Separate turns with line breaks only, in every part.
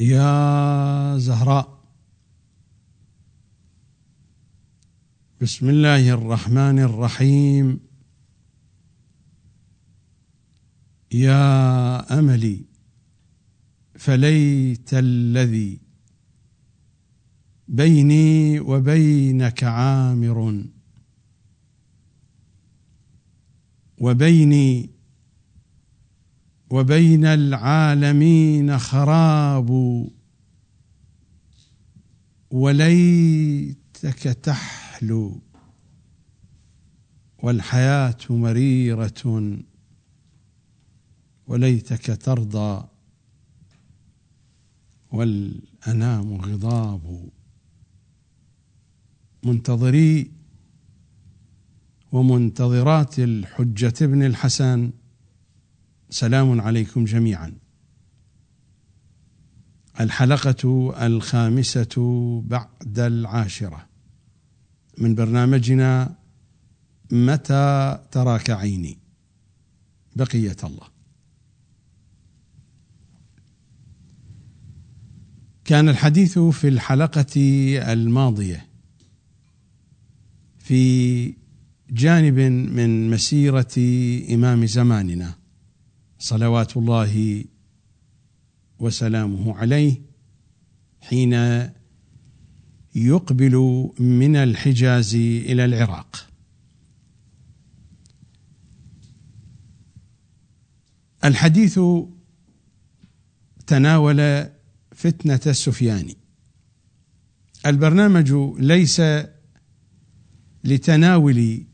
يا زهراء. بسم الله الرحمن الرحيم. يا أملي فليت الذي بيني وبينك عامر وبيني وبين العالمين خراب وليتك تحلو والحياة مريرة وليتك ترضى والأنام غضاب. منتظري ومنتظرات الحجة ابن الحسن سلام عليكم جميعا. الحلقة الخامسة بعد العاشرة. من برنامجنا متى تراك عيني؟ بقية الله. كان الحديث في الحلقة الماضية في جانب من مسيرة إمام زماننا. صلوات الله وسلامه عليه حين يقبل من الحجاز إلى العراق. الحديث تناول فتنة السفياني البرنامج ليس لتناول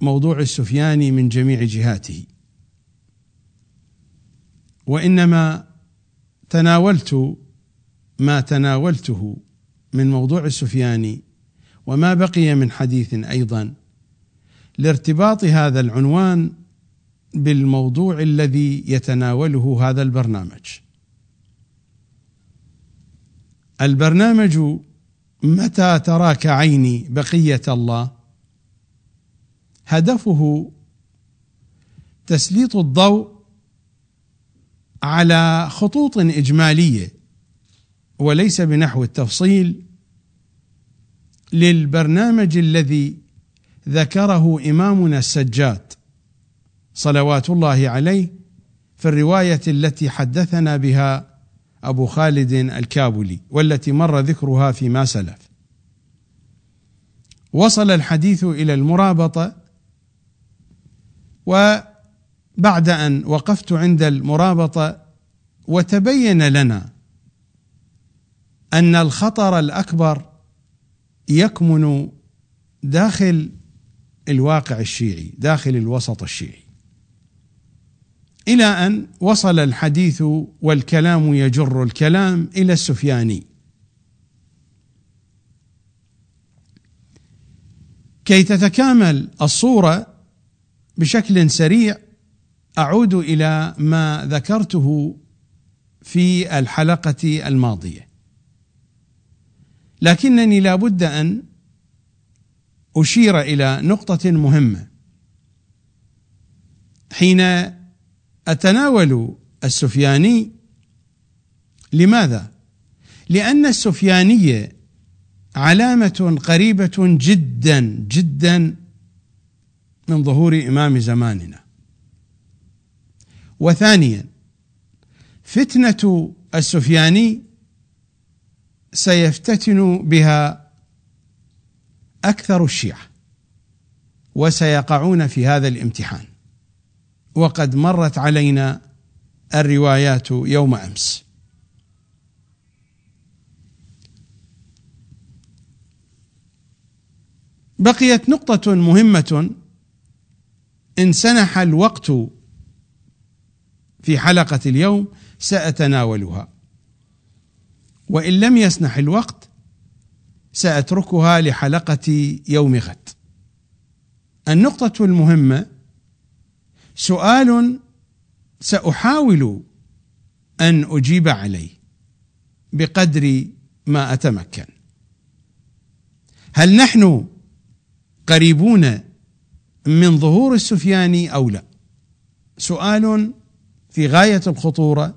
موضوع السفياني من جميع جهاته. وإنما تناولت ما تناولته من موضوع السفياني وما بقي من حديث أيضا لارتباط هذا العنوان بالموضوع الذي يتناوله هذا البرنامج. البرنامج متى تراك عيني بقية الله هدفه تسليط الضوء على خطوط إجمالية وليس بنحو التفصيل للبرنامج الذي ذكره إمامنا السجاد صلوات الله عليه في الرواية التي حدثنا بها أبو خالد الكابلي والتي مر ذكرها فيما سلف. وصل الحديث إلى المرابطة و بعد أن وقفت عند المرابطة وتبين لنا أن الخطر الأكبر يكمن داخل الواقع الشيعي داخل الوسط الشيعي. إلى أن وصل الحديث والكلام يجر الكلام إلى السفياني. كي تتكامل الصورة بشكل سريع أعود إلى ما ذكرته في الحلقة الماضية. لكنني لا بد أن أشير إلى نقطة مهمة. حين أتناول السفياني لماذا؟ لأن السفياني علامة قريبة جدا جدا من ظهور إمام زماننا. وثانيا فتنة السفياني سيفتتن بها أكثر الشيعة وسيقعون في هذا الامتحان. وقد مرت علينا الروايات يوم أمس. بقيت نقطة مهمة إن سنح الوقت في حلقة اليوم سأتناولها. وإن لم يسنح الوقت سأتركها لحلقة يوم غد. النقطة المهمة سؤال سأحاول أن أجيب عليه بقدر ما أتمكن. هل نحن قريبون من ظهور السفياني أو لا؟ سؤال في غاية الخطورة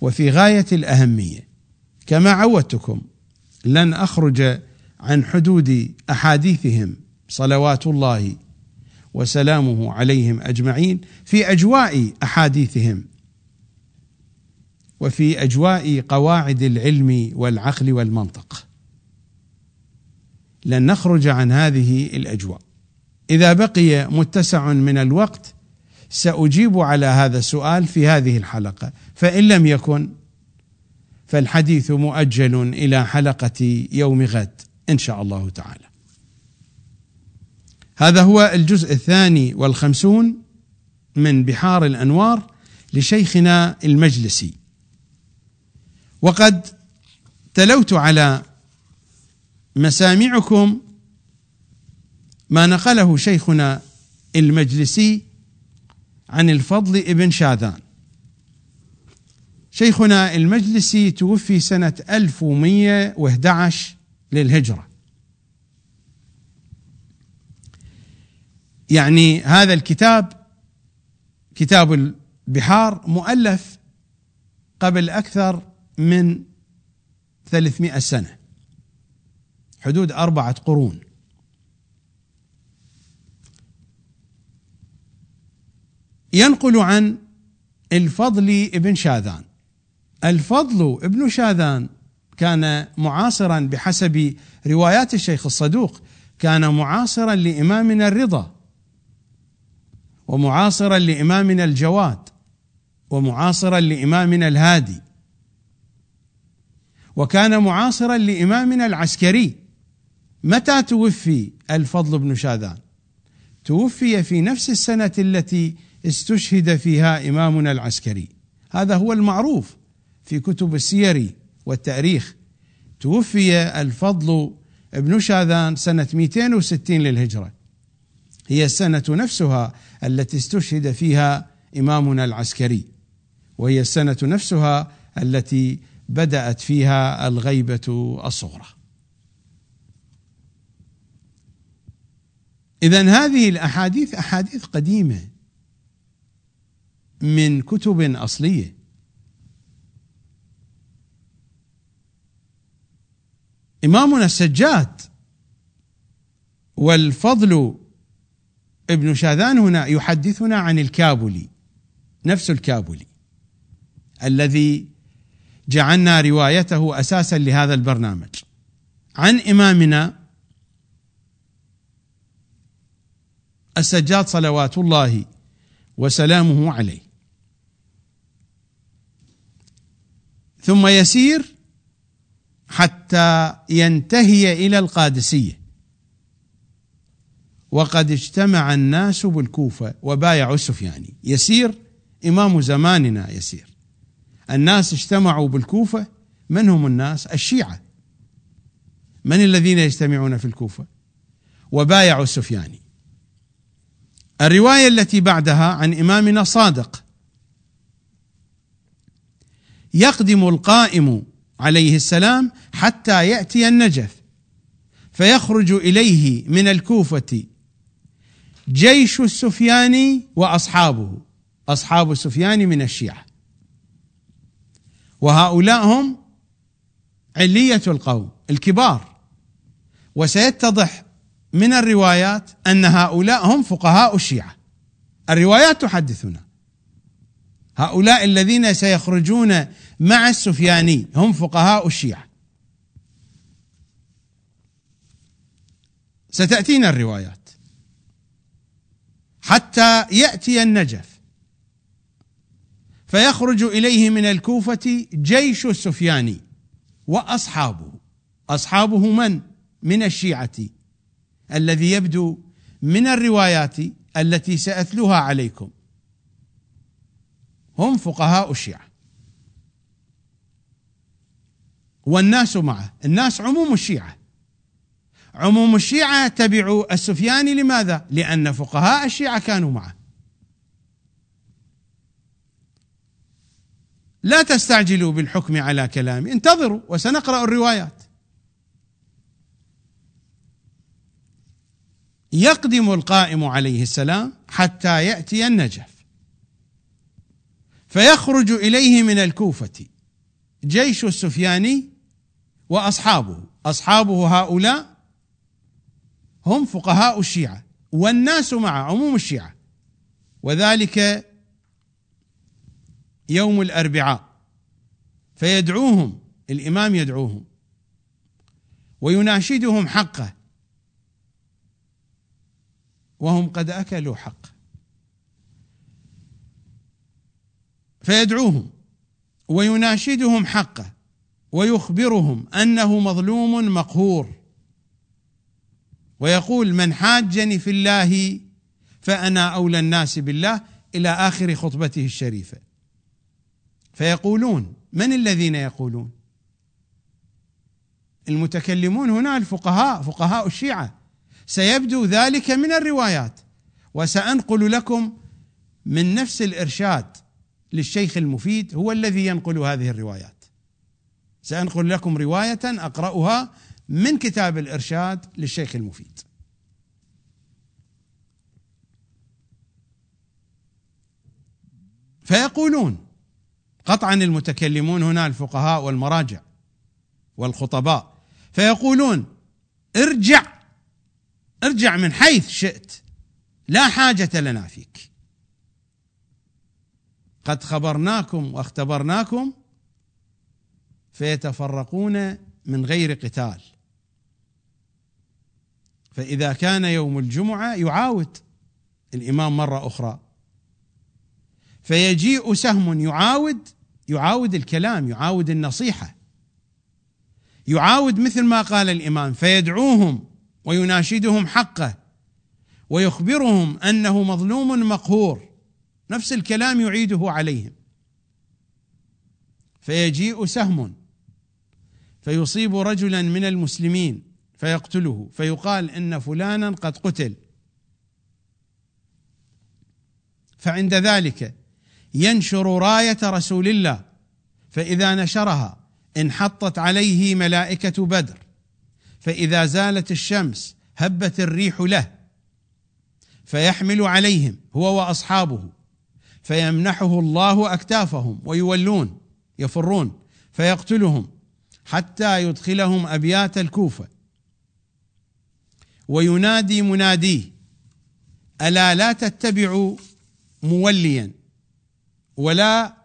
وفي غاية الأهمية. كما عودتكم لن أخرج عن حدود أحاديثهم صلوات الله وسلامه عليهم أجمعين في أجواء أحاديثهم وفي أجواء قواعد العلم والعقل والمنطق. لن نخرج عن هذه الأجواء. إذا بقي متسع من الوقت سأجيب على هذا السؤال في هذه الحلقة. فإن لم يكن فالحديث مؤجل إلى حلقة يوم غد إن شاء الله تعالى. هذا هو الجزء الثاني والخمسون من بحار الأنوار لشيخنا المجلسي. وقد تلوت على مسامعكم ما نقله شيخنا المجلسي عن الفضل ابن شاذان. شيخنا المجلسي توفي سنة 1111 للهجرة. يعني هذا الكتاب كتاب البحار مؤلف قبل أكثر من 300 سنة حدود أربعة قرون. ينقل عن الفضل ابن شاذان. الفضل ابن شاذان كان معاصرا بحسب روايات الشيخ الصدوق كان معاصرا لإمامنا الرضا ومعاصرا لإمامنا الجواد ومعاصرا لإمامنا الهادي وكان معاصرا لإمامنا العسكري. متى توفي الفضل بن شاذان؟ توفي في نفس السنة التي استشهد فيها إمامنا العسكري. هذا هو المعروف في كتب السير والتاريخ. توفي الفضل ابن شاذان سنة 260 للهجرة. هي السنة نفسها التي استشهد فيها إمامنا العسكري. وهي السنة نفسها التي بدأت فيها الغيبة الصغرى. إذا هذه الأحاديث أحاديث قديمة. من كتب أصلية. إمامنا السجاد والفضل ابن شاذان هنا يحدثنا عن الكابلي نفس الكابلي الذي جعلنا روايته أساسا لهذا البرنامج. عن إمامنا السجاد صلوات الله وسلامه عليه. ثم يسير حتى ينتهي إلى القادسية. وقد اجتمع الناس بالكوفة وبايعوا السفياني يسير إمام زماننا يسير. الناس اجتمعوا بالكوفة. من هم الناس؟ الشيعة. من الذين يجتمعون في الكوفة؟ وبايعوا السفياني الرواية التي بعدها عن إمامنا صادق. يقدم القائم عليه السلام حتى يأتي النجف فيخرج إليه من الكوفة جيش السفياني وأصحابه أصحاب السفيان من الشيعة. وهؤلاء هم علية القوم الكبار. وسيتضح من الروايات أن هؤلاء هم فقهاء الشيعة. الروايات تحدثنا. هؤلاء الذين سيخرجون مع السفياني هم فقهاء الشيعة. ستأتينا الروايات. حتى يأتي النجف. فيخرج إليه من الكوفة جيش السفياني وأصحابه. أصحابه من؟ من الشيعة. الذي يبدو من الروايات التي سأتلوها عليكم. هم فقهاء الشيعة. والناس معه. الناس عموم الشيعة. عموم الشيعة تبعوا السفياني لماذا؟ لأن فقهاء الشيعة كانوا معه. لا تستعجلوا بالحكم على كلامي انتظروا وسنقرأ الروايات. يقدم القائم عليه السلام حتى يأتي النجف. فيخرج إليه من الكوفة. جيش السفياني وأصحابه. أصحابه هؤلاء هم فقهاء الشيعة والناس مع عموم الشيعة. وذلك يوم الأربعاء. فيدعوهم الإمام يدعوهم ويناشدهم حقه. وهم قد أكلوا حقه. فيدعوهم ويناشدهم حقه ويخبرهم أنه مظلوم مقهور. ويقول من حاجني في الله فأنا أولى الناس بالله إلى آخر خطبته الشريفة. فيقولون من الذين يقولون؟ المتكلمون هنا الفقهاء فقهاء الشيعة. سيبدو ذلك من الروايات. وسأنقل لكم من نفس الإرشاد للشيخ المفيد هو الذي ينقل هذه الروايات. سأنقل لكم رواية أقرأها من كتاب الإرشاد للشيخ المفيد. فيقولون قطعا المتكلمون هنا الفقهاء والمراجع والخطباء. فيقولون ارجع ارجع من حيث شئت لا حاجة لنا فيك. قد خبرناكم واختبرناكم فيتفرقون من غير قتال. فإذا كان يوم الجمعة يعاود الإمام مرة أخرى. فيجيء سهم يعاود يعاود الكلام يعاود النصيحة. يعاود مثل ما قال الإمام فيدعوهم ويناشدهم حقه ويخبرهم أنه مظلوم مقهور. نفس الكلام يعيده عليهم. فيجيء سهم فيصيب رجلا من المسلمين فيقتله فيقال إن فلانا قد قتل. فعند ذلك ينشر راية رسول الله فإذا نشرها انحطت عليه ملائكة بدر فإذا زالت الشمس هبت الريح له فيحمل عليهم هو وأصحابه. فيمنحه الله أكتافهم ويولون يفرون فيقتلهم حتى يدخلهم أبيات الكوفة. وينادي مناديه ألا لا تتبعوا موليا ولا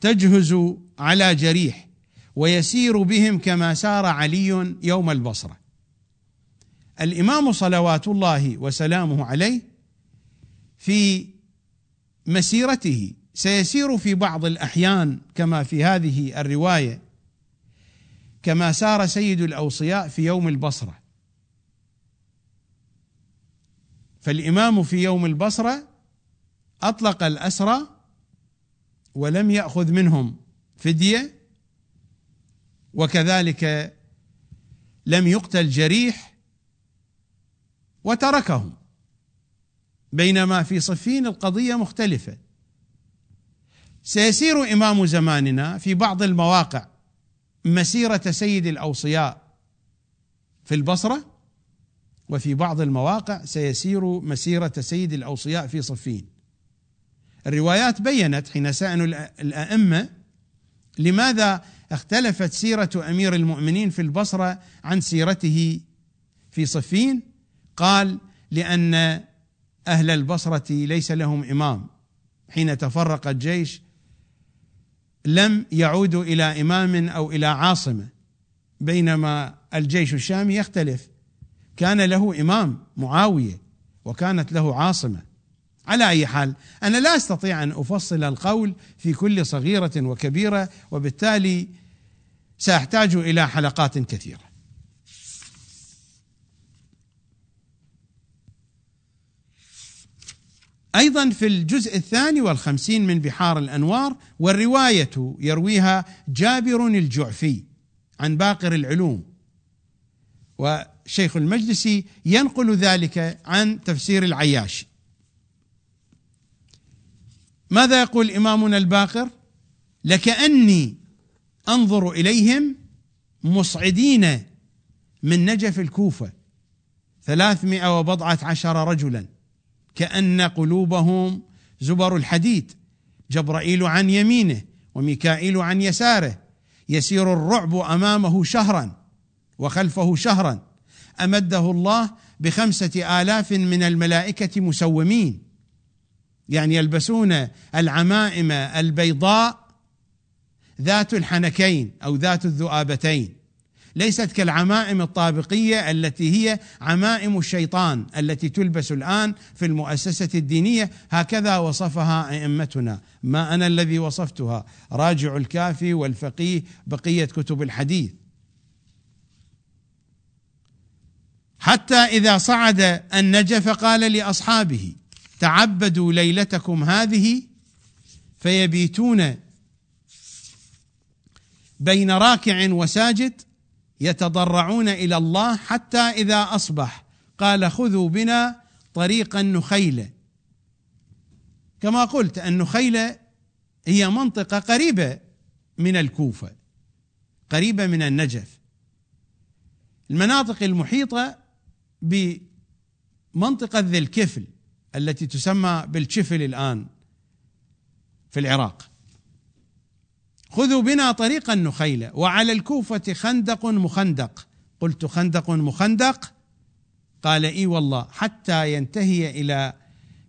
تجهزوا على جريح ويسير بهم كما سار علي يوم البصرة. الإمام صلوات الله وسلامه عليه في مسيرته. سيسير في بعض الأحيان كما في هذه الرواية كما سار سيد الأوصياء في يوم البصرة. فالإمام في يوم البصرة أطلق الأسرى ولم يأخذ منهم فدية وكذلك لم يقتل جريح وتركهم. بينما في صفين القضية مختلفة. سيسير إمام زماننا في بعض المواقع مسيرة سيد الأوصياء في البصرة وفي بعض المواقع سيسير مسيرة سيد الأوصياء في صفين. الروايات بينت حين سالوا الأئمة لماذا اختلفت سيرة أمير المؤمنين في البصرة عن سيرته في صفين. قال لأن أهل البصرة ليس لهم إمام. حين تفرق الجيش لم يعودوا إلى إمام أو إلى عاصمة بينما الجيش الشامي يختلف. كان له إمام معاوية وكانت له عاصمة. على أي حال أنا لا أستطيع أن أفصل القول في كل صغيرة وكبيرة وبالتالي سأحتاج إلى حلقات كثيرة. أيضا في الجزء الثاني والخمسين من بحار الأنوار والرواية يرويها جابر الجعفي عن باقر العلوم. وشيخ المجلسي ينقل ذلك عن تفسير العياشي ماذا يقول إمامنا الباقر؟ لكأني أنظر إليهم مصعدين من نجف الكوفة ثلاثمائة وبضعة عشر رجلا كأن قلوبهم زبر الحديد جبرائيل عن يمينه وميكائيل عن يساره. يسير الرعب أمامه شهرا وخلفه شهرا. أمده الله بخمسة آلاف من الملائكة مسومين. يعني يلبسون العمائم البيضاء ذات الحنكين أو ذات الذؤابتين. ليست كالعمائم الطابقية التي هي عمائم الشيطان التي تلبس الآن في المؤسسة الدينية. هكذا وصفها أئمتنا. ما أنا الذي وصفتها؟ راجع الكافي والفقيه بقية كتب الحديث. حتى إذا صعد النجف قال لأصحابه تعبدوا ليلتكم هذه فيبيتون بين راكع وساجد يتضرعون إلى الله حتى إذا أصبح. قال خذوا بنا طريق النخيله كما قلت النخيله هي منطقة قريبة من الكوفة قريبة من النجف. المناطق المحيطة بمنطقة ذي الكفل التي تسمى بالشفل الآن في العراق. خذوا بنا طريق النخيلة وعلى الكوفة خندق مخندق. قلت خندق مخندق؟ قال إي والله حتى ينتهي إلى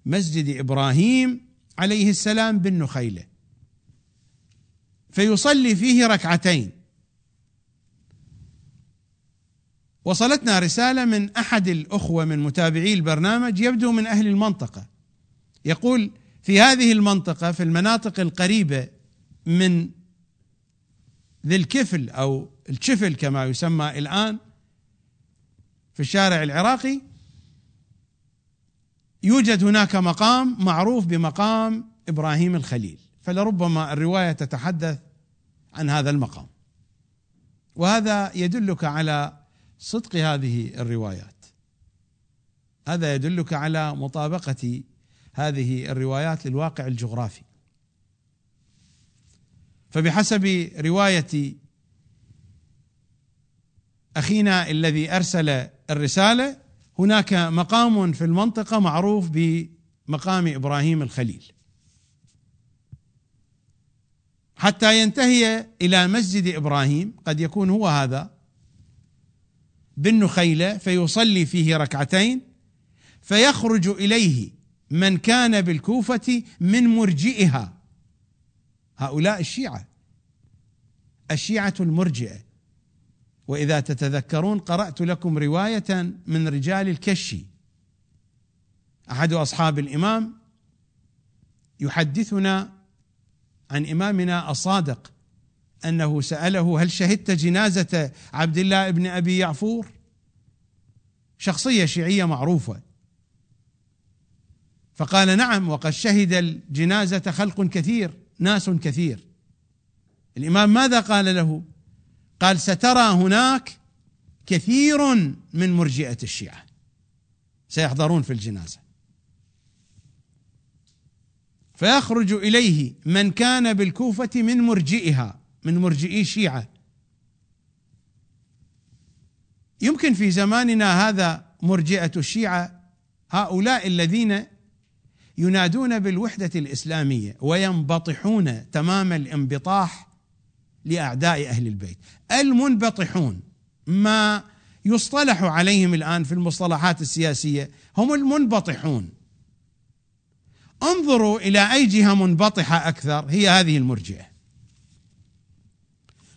مسجد إبراهيم عليه السلام بالنخيله فيصلي فيه ركعتين. وصلتنا رسالة من أحد الأخوة من متابعي البرنامج يبدو من أهل المنطقة. يقول في هذه المنطقة في المناطق القريبة من ذي الكفل أو الشفل كما يسمى الآن في الشارع العراقي يوجد هناك مقام معروف بمقام إبراهيم الخليل. فلربما الرواية تتحدث عن هذا المقام. وهذا يدلك على صدق هذه الروايات. هذا يدلك على مطابقة هذه الروايات للواقع الجغرافي. فبحسب رواية أخينا الذي أرسل الرسالة هناك مقام في المنطقة معروف بمقام إبراهيم الخليل. حتى ينتهي إلى مسجد إبراهيم قد يكون هو هذا بالنخيلة فيصلي فيه ركعتين فيخرج إليه من كان بالكوفة من مرجئها. هؤلاء الشيعة الشيعة المرجئة. وإذا تتذكرون قرأت لكم رواية من رجال الكشي. أحد أصحاب الإمام يحدثنا عن إمامنا الصادق أنه سأله هل شهدت جنازة عبد الله بن أبي يعفور؟ شخصية شيعية معروفة. فقال نعم وقد شهد الجنازة خلق كثير. ناس كثير. الإمام ماذا قال له؟ قال سترى هناك كثير من مرجئة الشيعة. سيحضرون في الجنازة. فيخرج إليه من كان بالكوفة من مرجئها من مرجئي الشيعة. يمكن في زماننا هذا مرجئة الشيعة هؤلاء الذين ينادون بالوحدة الإسلامية وينبطحون تمام الانبطاح لأعداء أهل البيت. المنبطحون ما يصطلح عليهم الآن في المصطلحات السياسية هم المنبطحون. انظروا إلى أي جهة منبطحة أكثر هي هذه المرجئة.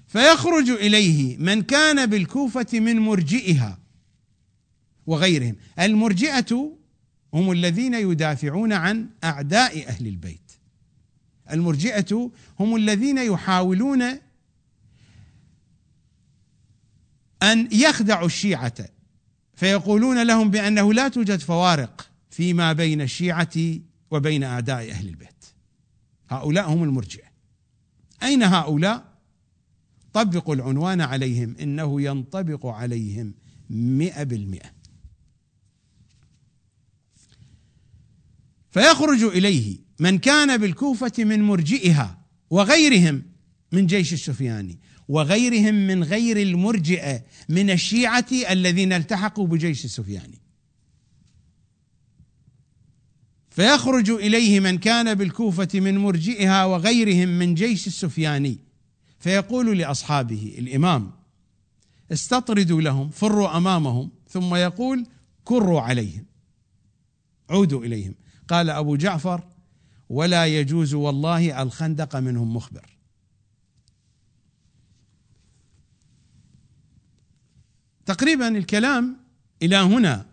فيخرج إليه من كان بالكوفة من مرجئها وغيرهم. المرجئة هم الذين يدافعون عن أعداء أهل البيت. المرجئة هم الذين يحاولون أن يخدعوا الشيعة فيقولون لهم بأنه لا توجد فوارق فيما بين الشيعة وبين أعداء أهل البيت. هؤلاء هم المرجئة. أين هؤلاء؟ طبقوا العنوان عليهم إنه ينطبق عليهم مئة بالمئة. فيخرج إليه من كان بالكوفة من مرجئها وغيرهم من جيش السفياني وغيرهم من غير المرجئه من الشيعة الذين التحقوا بجيش السفياني. فيخرج إليه من كان بالكوفة من مرجئها وغيرهم من جيش السفياني. فيقول لأصحابه الإمام استطردوا لهم فروا أمامهم ثم يقول كروا عليهم عودوا إليهم. قال أبو جعفر ولا يجوز والله الخندق منهم مخبر. تقريبا الكلام إلى هنا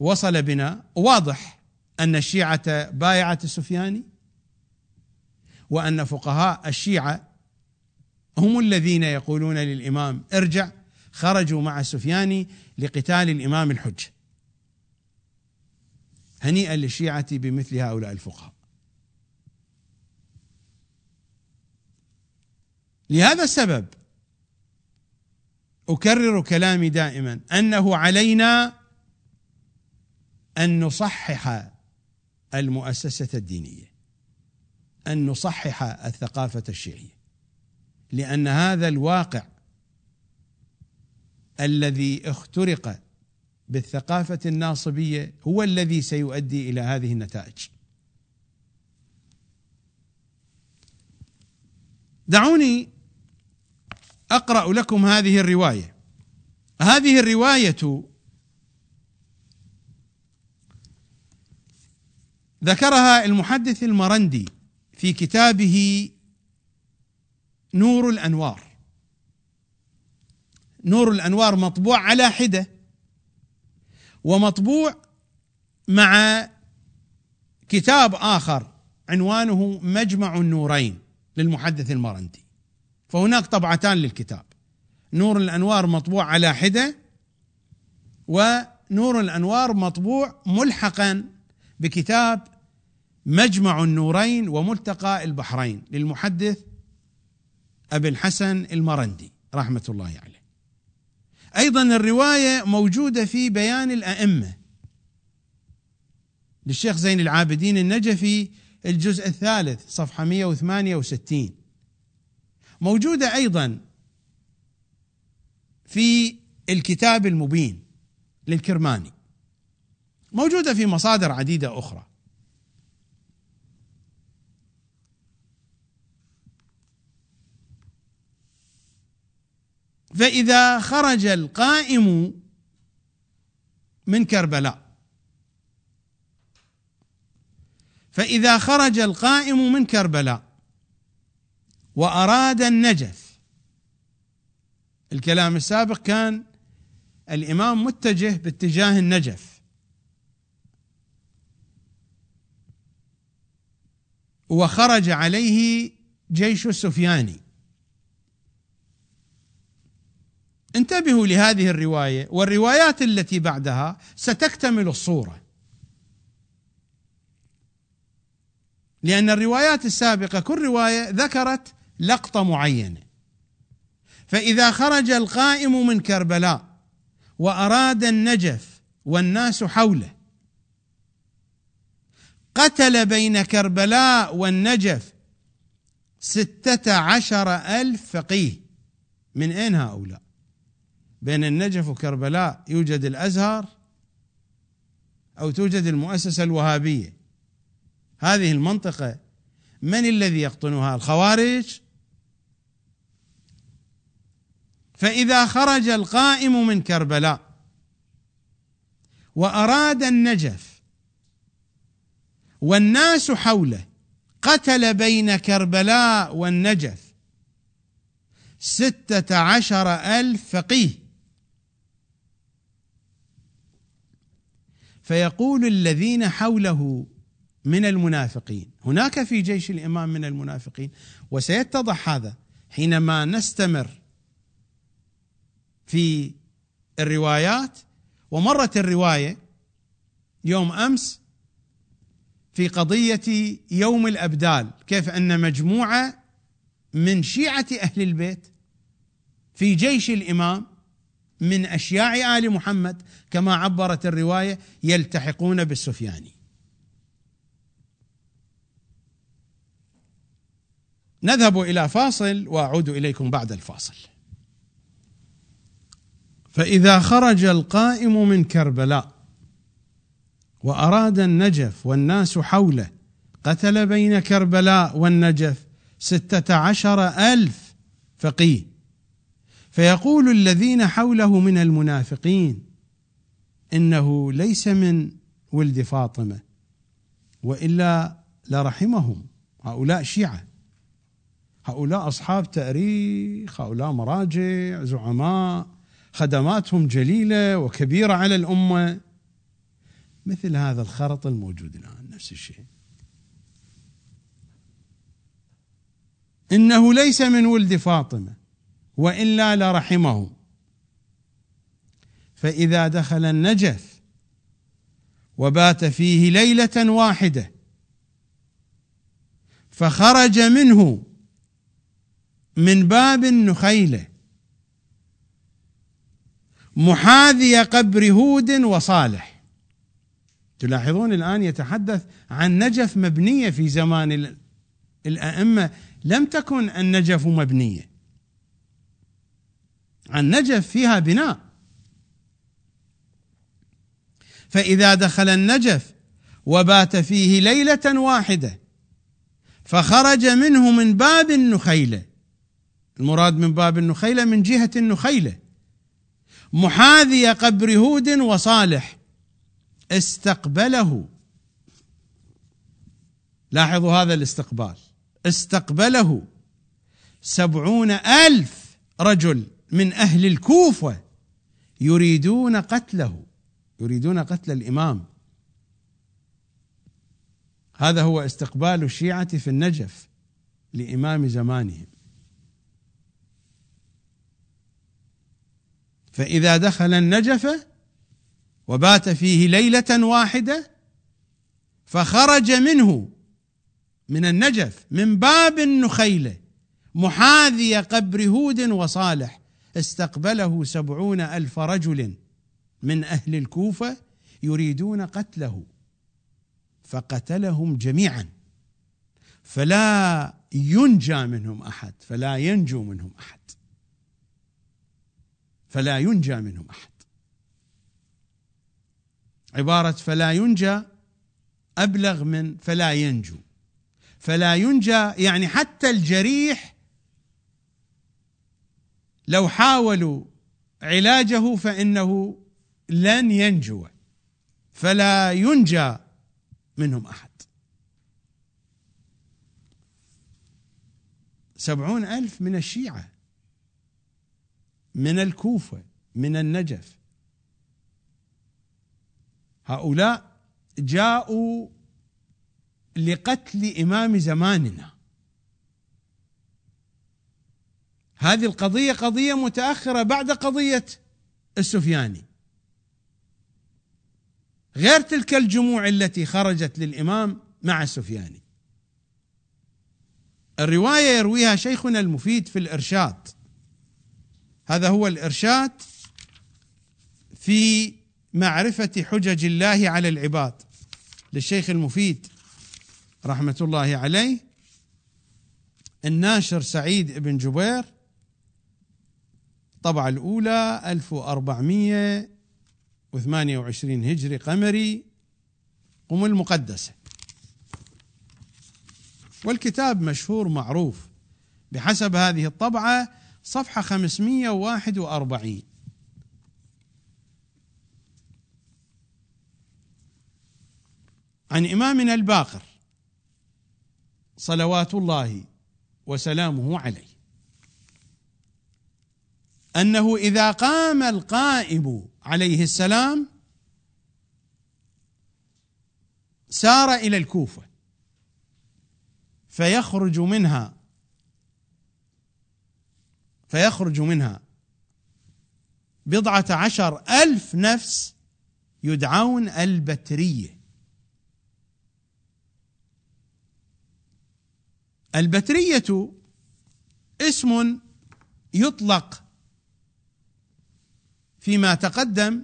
وصل بنا. واضح أن الشيعة بايعت السفياني وأن فقهاء الشيعة هم الذين يقولون للإمام ارجع خرجوا مع السفياني لقتال الإمام الحجه هنيئا للشيعة بمثل هؤلاء الفقهاء. لهذا السبب أكرر كلامي دائما أنه علينا أن نصحح المؤسسة الدينية أن نصحح الثقافة الشيعية لأن هذا الواقع الذي اخترق بالثقافة الناصبية هو الذي سيؤدي إلى هذه النتائج. دعوني أقرأ لكم هذه الرواية. هذه الرواية ذكرها المحدث المرندي في كتابه نور الأنوار. نور الأنوار مطبوع على حدة. ومطبوع مع كتاب آخر عنوانه مجمع النورين للمحدث المرندي فهناك طبعتان للكتاب. نور الأنوار مطبوع على حدة ونور الأنوار مطبوع ملحقا بكتاب مجمع النورين وملتقى البحرين للمحدث أبي الحسن المرندي رحمة الله عليه. أيضا الرواية موجودة في بيان الأئمة. للشيخ زين العابدين النجفي الجزء الثالث صفحة 168 موجودة أيضا في الكتاب المبين للكرماني. موجودة في مصادر عديدة أخرى. فإذا خرج القائم من كربلاء. فإذا خرج القائم من كربلاء وأراد النجف. الكلام السابق كان الإمام متجه باتجاه النجف. وخرج عليه جيش السفياني انتبهوا لهذه الرواية والروايات التي بعدها ستكتمل الصورة. لأن الروايات السابقة كل رواية ذكرت لقطة معينة. فإذا خرج القائم من كربلاء وأراد النجف والناس حوله قتل بين كربلاء والنجف ستة عشر ألف فقيه. من أين هؤلاء؟ بين النجف وكربلاء يوجد الأزهر أو توجد المؤسسة الوهابية. هذه المنطقة من الذي يقطنها؟ الخوارج. فإذا خرج القائم من كربلاء وأراد النجف والناس حوله قتل بين كربلاء والنجف ستة عشر ألف فقيه. فيقول الذين حوله من المنافقين. هناك في جيش الإمام من المنافقين وسيتضح هذا حينما نستمر في الروايات. ومرت الرواية يوم أمس في قضية يوم الأبدال كيف أن مجموعة من شيعة أهل البيت في جيش الإمام من أشياع آل محمد كما عبرت الرواية يلتحقون بالسفياني. نذهب إلى فاصل وأعود إليكم بعد الفاصل. فإذا خرج القائم من كربلاء وأراد النجف والناس حوله قتل بين كربلاء والنجف ستة عشر ألف فقيه فيقول الذين حوله من المنافقين إنه ليس من ولد فاطمة وإلا لرحمهم. هؤلاء شيعة هؤلاء أصحاب تأريخ هؤلاء مراجع زعماء خدماتهم جليلة وكبيرة على الأمة. مثل هذا الخرط الموجود الآن نفس الشيء. إنه ليس من ولد فاطمة. وإلا لرحمه. فإذا دخل النجف وبات فيه ليلة واحدة فخرج منه من باب النخيلة محاذي قبر هود وصالح. تلاحظون الآن يتحدث عن نجف مبنية في زمان الأئمة. لم تكن النجف مبنية. النجف فيها بناء. فإذا دخل النجف وبات فيه ليلة واحدة فخرج منه من باب النخيله المراد من باب النخيله من جهة النخيله محاذي قبر هود وصالح. استقبله. لاحظوا هذا الاستقبال. استقبله سبعون ألف رجل. من أهل الكوفة يريدون قتله. يريدون قتل الإمام. هذا هو استقبال الشيعة في النجف لإمام زمانهم. فإذا دخل النجف وبات فيه ليلة واحدة فخرج منه من النجف من باب النخيلة محاذي قبر هود وصالح. استقبله سبعون ألف رجل من أهل الكوفة يريدون قتله فقتلهم جميعا. فلا ينجى منهم أحد فلا ينجو منهم أحد. فلا ينجى منهم أحد. عبارة فلا ينجى أبلغ من فلا ينجو. فلا ينجى يعني حتى الجريح لو حاولوا علاجه فإنه لن ينجو فلا ينجى منهم أحد. سبعون ألف من الشيعة من الكوفة من النجف. هؤلاء جاءوا لقتل إمام زماننا. هذه القضية قضية متأخرة بعد قضية السفياني. غير تلك الجموع التي خرجت للإمام مع السفياني. الرواية يرويها شيخنا المفيد في الإرشاد. هذا هو الإرشاد في معرفة حجج الله على العباد. للشيخ المفيد رحمة الله عليه الناشر سعيد بن جبير الطبعة الأولى 1428 هجري قمري قم المقدسة. والكتاب مشهور معروف بحسب هذه الطبعة صفحة 541 عن إمامنا الباقر صلوات الله وسلامه عليه. أنه إذا قام القائم عليه السلام سار إلى الكوفة فيخرج منها فيخرج منها بضعة عشر ألف نفس يدعون البترية. البترية اسم يطلق فيما تقدم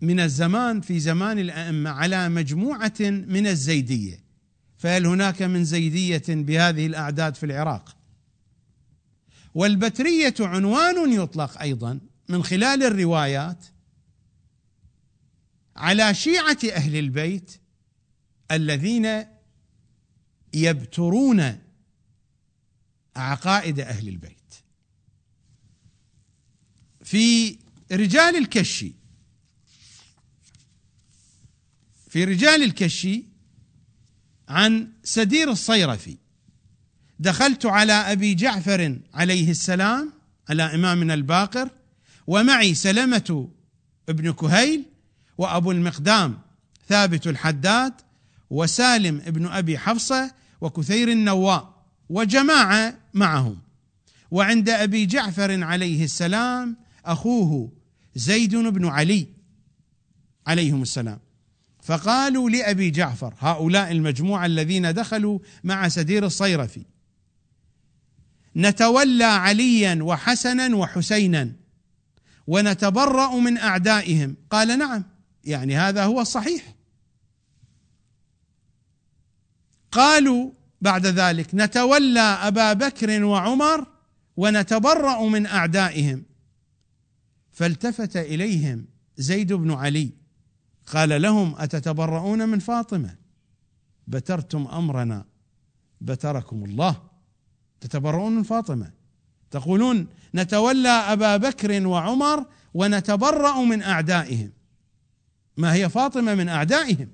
من الزمان في زمان الأئمة على مجموعة من الزيدية. فهل هناك من زيدية بهذه الأعداد في العراق؟ والبترية عنوان يطلق أيضا من خلال الروايات على شيعة أهل البيت الذين يبترون عقائد أهل البيت. في رجال الكشي في رجال الكشي عن سدير الصيرفي. دخلت على أبي جعفر عليه السلام على إمامنا الباقر ومعي سلمة ابن كهيل وأبو المقدام ثابت الحداد وسالم ابن أبي حفصة وكثير النواء وجماعة معهم. وعند أبي جعفر عليه السلام أخوه زيد بن علي عليهم السلام. فقالوا لأبي جعفر هؤلاء المجموعة الذين دخلوا مع سدير الصيرفي نتولى عليا وحسنا وحسينا ونتبرأ من أعدائهم. قال نعم يعني هذا هو الصحيح. قالوا بعد ذلك نتولى أبا بكر وعمر ونتبرأ من أعدائهم. فالتفت إليهم زيد بن علي. قال لهم أتتبرؤون من فاطمة؟ بترتم أمرنا. بتركم الله. تتبرؤون من فاطمة؟ تقولون نتولى أبا بكر وعمر ونتبرأ من أعدائهم. ما هي فاطمة من أعدائهم؟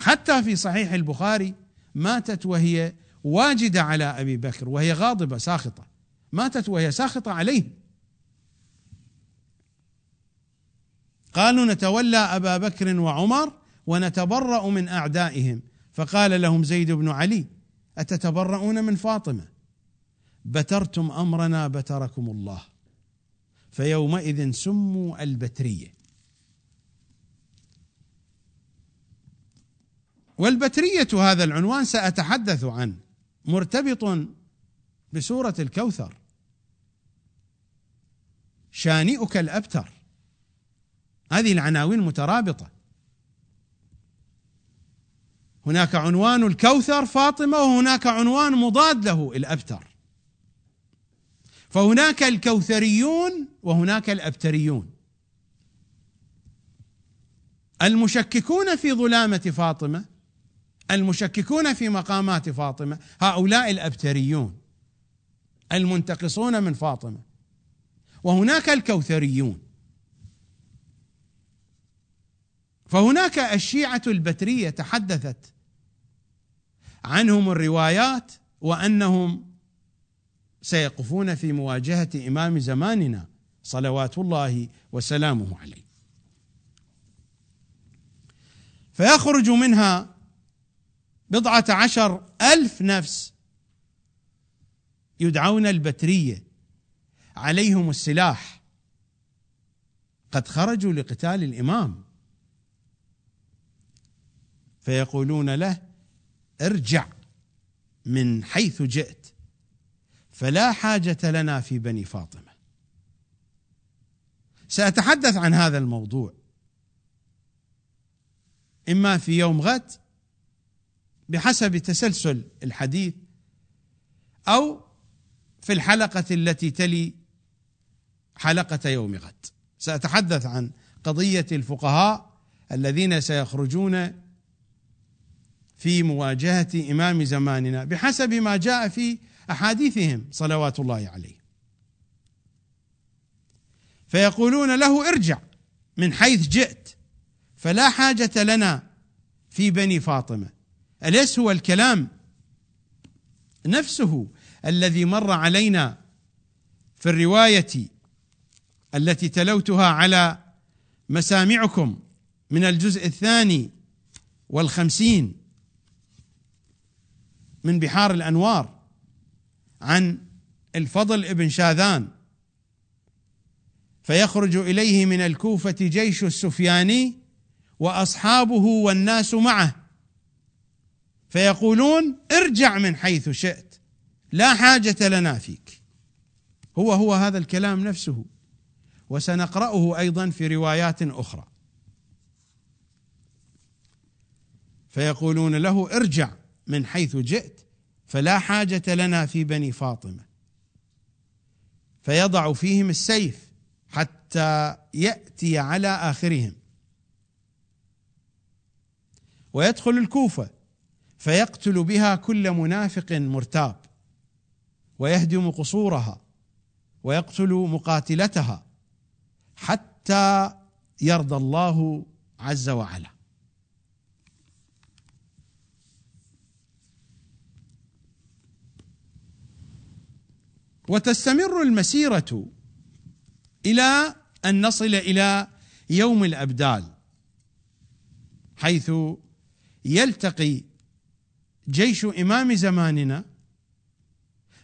حتى في صحيح البخاري ماتت وهي واجدة على أبي بكر وهي غاضبة ساخطة. ماتت وهي ساخطة عليه. قالوا نتولى أبا بكر وعمر ونتبرأ من أعدائهم. فقال لهم زيد بن علي أتتبرؤون من فاطمة؟ بترتم أمرنا بتركم الله. فيومئذ سموا البترية. والبترية هذا العنوان سأتحدث عنه مرتبط بسورة الكوثر. شانئك الأبتر. هذه العناوين مترابطة. هناك عنوان الكوثر فاطمة وهناك عنوان مضاد له الأبتر. فهناك الكوثريون وهناك الأبتريون. المشككون في ظلامة فاطمة المشككون في مقامات فاطمة هؤلاء الأبتريون المنتقصون من فاطمة. وهناك الكوثريون. فهناك الشيعة البترية تحدثت عنهم الروايات وأنهم سيقفون في مواجهة إمام زماننا صلوات الله وسلامه عليه. فيخرج منها بضعة عشر ألف نفس يدعون البترية عليهم السلاح. قد خرجوا لقتال الإمام. فيقولون له ارجع من حيث جئت فلا حاجة لنا في بني فاطمة. سأتحدث عن هذا الموضوع. إما في يوم غد بحسب تسلسل الحديث أو في الحلقة التي تلي حلقة يوم غد. سأتحدث عن قضية الفقهاء الذين سيخرجون في مواجهة إمام زماننا بحسب ما جاء في أحاديثهم صلوات الله عليه. فيقولون له ارجع من حيث جئت فلا حاجة لنا في بني فاطمة. أليس هو الكلام؟ نفسه الذي مر علينا في الرواية التي تلوتها على مسامعكم من الجزء الثاني والخمسين. من بحار الأنوار عن الفضل ابن شاذان. فيخرج إليه من الكوفة جيش السفياني وأصحابه والناس معه. فيقولون ارجع من حيث شئت لا حاجة لنا فيك. هو هو هذا الكلام نفسه. وسنقرأه أيضا في روايات أخرى. فيقولون له ارجع. من حيث جئت فلا حاجة لنا في بني فاطمة. فيضع فيهم السيف حتى يأتي على آخرهم. ويدخل الكوفة فيقتل بها كل منافق مرتاب. ويهدم قصورها ويقتل مقاتلتها حتى يرضى الله عز وعلا. وتستمر المسيرة إلى أن نصل إلى يوم الأبدال حيث يلتقي جيش إمام زماننا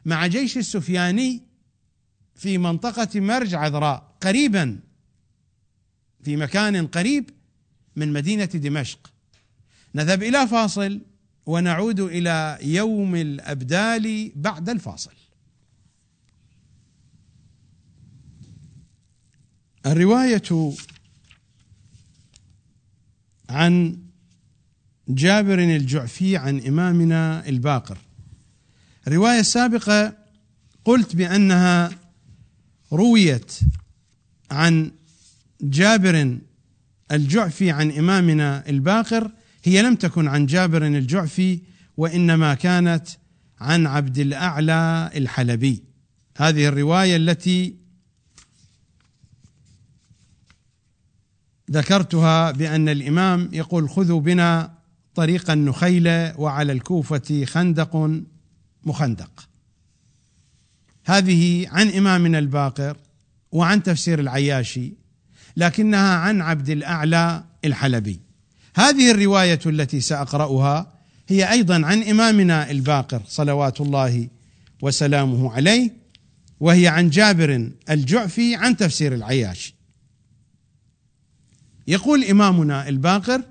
مع جيش السفياني في منطقة مرج عذراء قريبا في مكان قريب من مدينة دمشق. نذهب إلى فاصل ونعود إلى يوم الأبدال بعد الفاصل. الرواية عن جابر الجعفي عن إمامنا الباقر. الروايه السابقه قلت بأنها رويت عن جابر الجعفي عن إمامنا الباقر. هي لم تكن عن جابر الجعفي وإنما كانت عن عبد الأعلى الحلبي. هذه الرواية التي ذكرتها بأن الإمام يقول خذوا بنا طريق النخيله وعلى الكوفة خندق مخندق. هذه عن امامنا الباقر وعن تفسير العياشي لكنها عن عبد الأعلى الحلبي. هذه الرواية التي سأقرأها هي أيضا عن إمامنا الباقر صلوات الله وسلامه عليه وهي عن جابر الجعفي عن تفسير العياشي. يقول إمامنا الباقر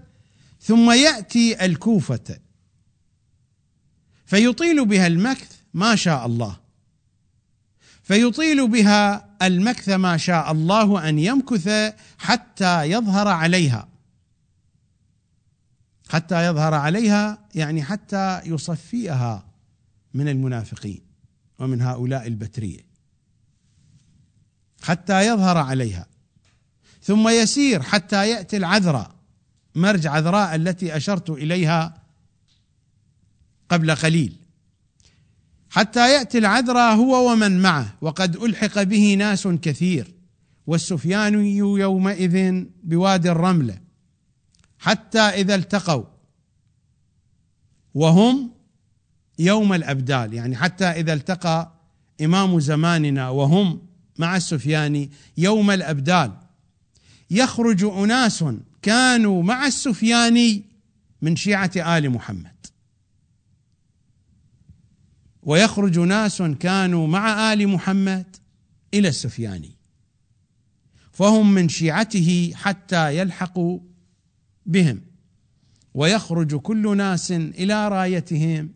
ثم يأتي الكوفة. فيطيل بها المكث ما شاء الله. فيطيل بها المكث ما شاء الله أن يمكث حتى يظهر عليها. حتى يظهر عليها يعني حتى يصفيها من المنافقين ومن هؤلاء البترية. حتى يظهر عليها. ثم يسير حتى يأتي العذراء مرج عذراء التي أشرت إليها قبل قليل. حتى يأتي العذراء هو ومن معه وقد ألحق به ناس كثير والسفياني يومئذ بوادي الرملة حتى إذا التقوا وهم يوم الأبدال. يعني حتى إذا التقى إمام زماننا وهم مع السفياني يوم الأبدال. يخرج أناس كانوا مع السفياني من شيعة آل محمد. ويخرج ناس كانوا مع آل محمد إلى السفياني. فهم من شيعته حتى يلحقوا بهم. ويخرج كل ناس إلى رايتهم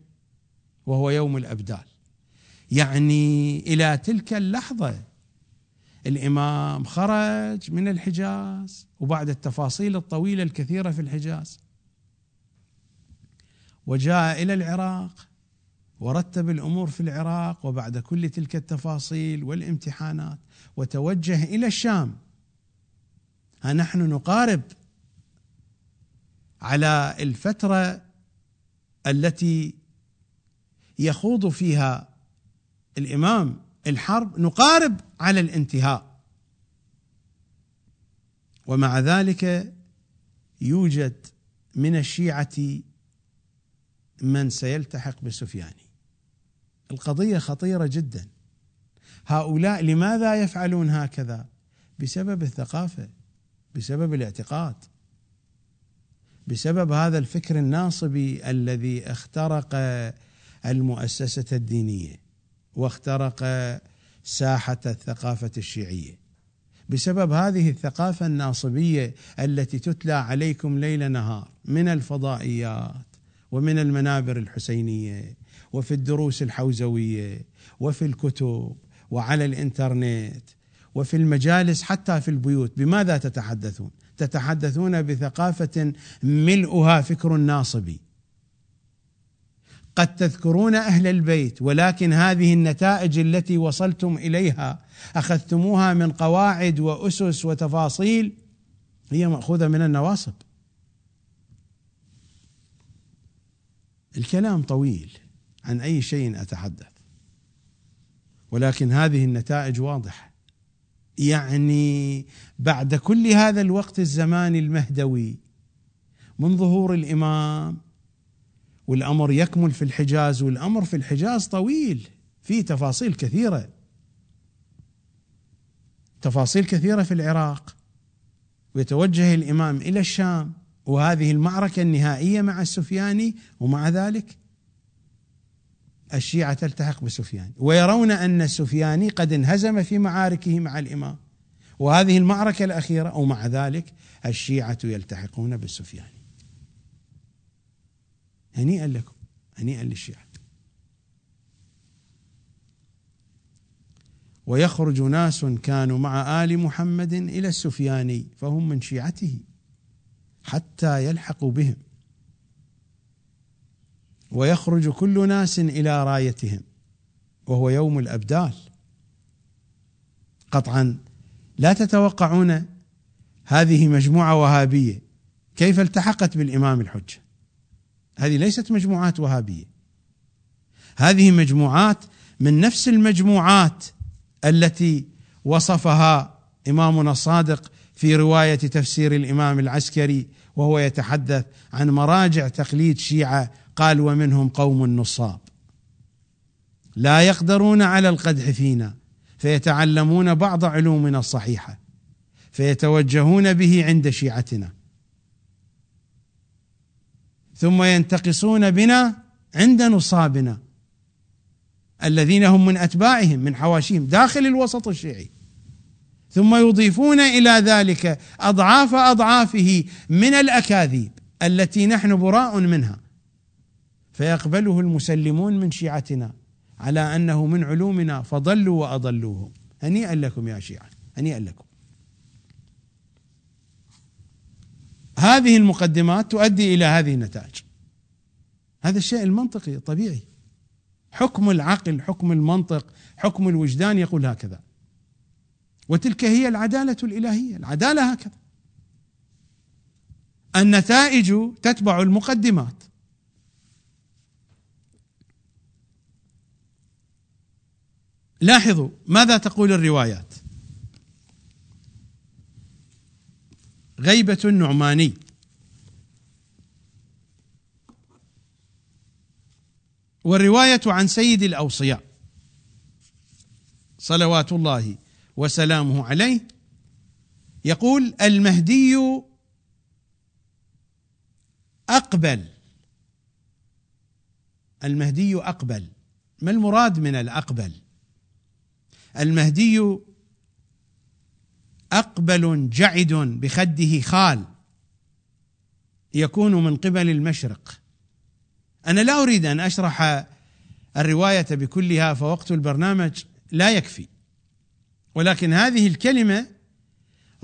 وهو يوم الأبدال. يعني إلى تلك اللحظة الإمام خرج من الحجاز وبعد التفاصيل الطويلة الكثيرة في الحجاز. وجاء إلى العراق ورتب الأمور في العراق وبعد كل تلك التفاصيل والامتحانات وتوجه إلى الشام. ها نحن نقارب على الفترة التي يخوض فيها الإمام الحرب نقارب على الانتهاء. ومع ذلك يوجد من الشيعة من سيلتحق بسفياني. القضية خطيرة جدا. هؤلاء لماذا يفعلون هكذا؟ بسبب الثقافة بسبب الاعتقاد بسبب هذا الفكر الناصبي الذي اخترق المؤسسة الدينية. واخترق ساحة الثقافة الشيعية. بسبب هذه الثقافة الناصبية التي تتلى عليكم ليل نهار من الفضائيات ومن المنابر الحسينية وفي الدروس الحوزوية وفي الكتب وعلى الإنترنت وفي المجالس حتى في البيوت بماذا تتحدثون؟ تتحدثون بثقافة ملؤها فكر ناصبي. قد تذكرون أهل البيت ولكن هذه النتائج التي وصلتم إليها أخذتموها من قواعد وأسس وتفاصيل هي مأخوذة من النواصب. الكلام طويل عن أي شيء أتحدث ولكن هذه النتائج واضحة. يعني بعد كل هذا الوقت الزماني المهدوي من ظهور الإمام والأمر يكمل في الحجاز والأمر في الحجاز طويل فيه تفاصيل كثيرة. تفاصيل كثيرة في العراق. ويتوجه الإمام إلى الشام وهذه المعركة النهائية مع السفياني ومع ذلك الشيعة تلتحق بسفيان. ويرون أن السفياني قد انهزم في معاركه مع الإمام. وهذه المعركة الأخيرة ومع ذلك الشيعة يلتحقون بالسفياني هنيئا لكم هنيئا للشيعة. ويخرج ناس كانوا مع آل محمد إلى السفياني فهم من شيعته حتى يلحقوا بهم. ويخرج كل ناس إلى رايتهم وهو يوم الأبدال. قطعا لا تتوقعون هذه مجموعة وهابية كيف التحقت بالإمام الحجة؟ هذه ليست مجموعات وهابية. هذه مجموعات من نفس المجموعات التي وصفها إمامنا الصادق في رواية تفسير الإمام العسكري وهو يتحدث عن مراجع تقليد شيعة قال ومنهم قوم نصاب. لا يقدرون على القدح فينا فيتعلمون بعض علومنا الصحيحة فيتوجهون به عند شيعتنا. ثم ينتقصون بنا عند نصابنا الذين هم من أتباعهم من حواشيهم داخل الوسط الشيعي. ثم يضيفون إلى ذلك أضعاف أضعافه من الأكاذيب التي نحن براء منها. فيقبله المسلمون من شيعتنا على أنه من علومنا فضلوا وأضلوهم. هنيئا لكم يا شيعة هنيئا لكم. هذه المقدمات تؤدي إلى هذه النتائج. هذا الشيء المنطقي الطبيعي حكم العقل حكم المنطق حكم الوجدان يقول هكذا. وتلك هي العدالة الإلهية. العدالة هكذا. النتائج تتبع المقدمات. لاحظوا ماذا تقول الروايات. غيبة النعماني. والرواية عن سيد الأوصياء. صلوات الله وسلامه عليه. يقول المهدي أقبل. المهدي أقبل. ما المراد من الأقبل؟ المهدي أقبل جعد بخده خال. يكون من قبل المشرق. أنا لا أريد أن أشرح الرواية بكلها فوقت البرنامج لا يكفي. ولكن هذه الكلمة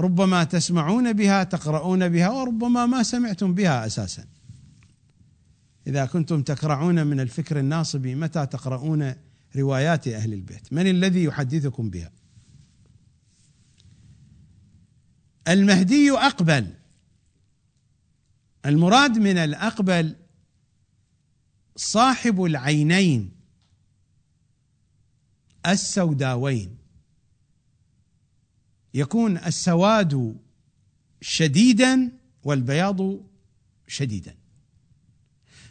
ربما تسمعون بها تقرؤون بها وربما ما سمعتم بها أساسا. إذا كنتم تقرعون من الفكر الناصبي متى تقرؤون روايات أهل البيت؟ من الذي يحدثكم بها؟ المهدي أقبل. المراد من الأقبل صاحب العينين السوداوين. يكون السواد شديدا والبياض شديدا.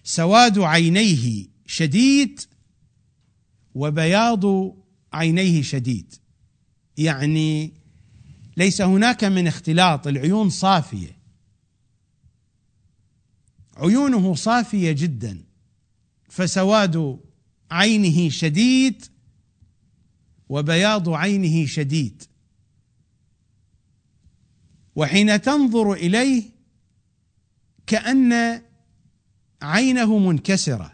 سواد عينيه شديد وبياض عينيه شديد. يعني ليس هناك من اختلاط العيون صافية. عيونه صافية جدا. فسواد عينه شديد وبياض عينه شديد. وحين تنظر إليه كأن عينه منكسرة.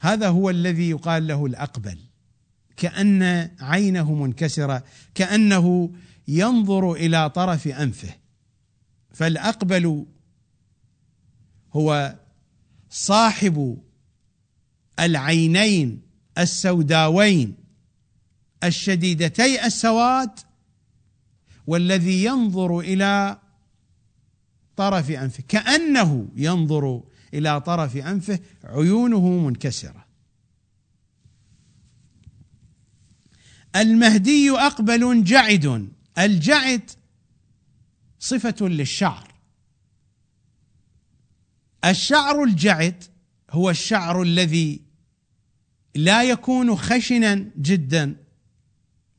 هذا هو الذي يقال له الأقبل. كأن عينه منكسرة كأنه ينظر إلى طرف أنفه. فالأقبل هو صاحب العينين السوداوين الشديدتي السواد والذي ينظر إلى طرف أنفه. كأنه ينظر إلى طرف أنفه عيونه منكسرة. المهدي أقبل جعد. الجعد صفة للشعر. الشعر الجعد هو الشعر الذي لا يكون خشنا جدا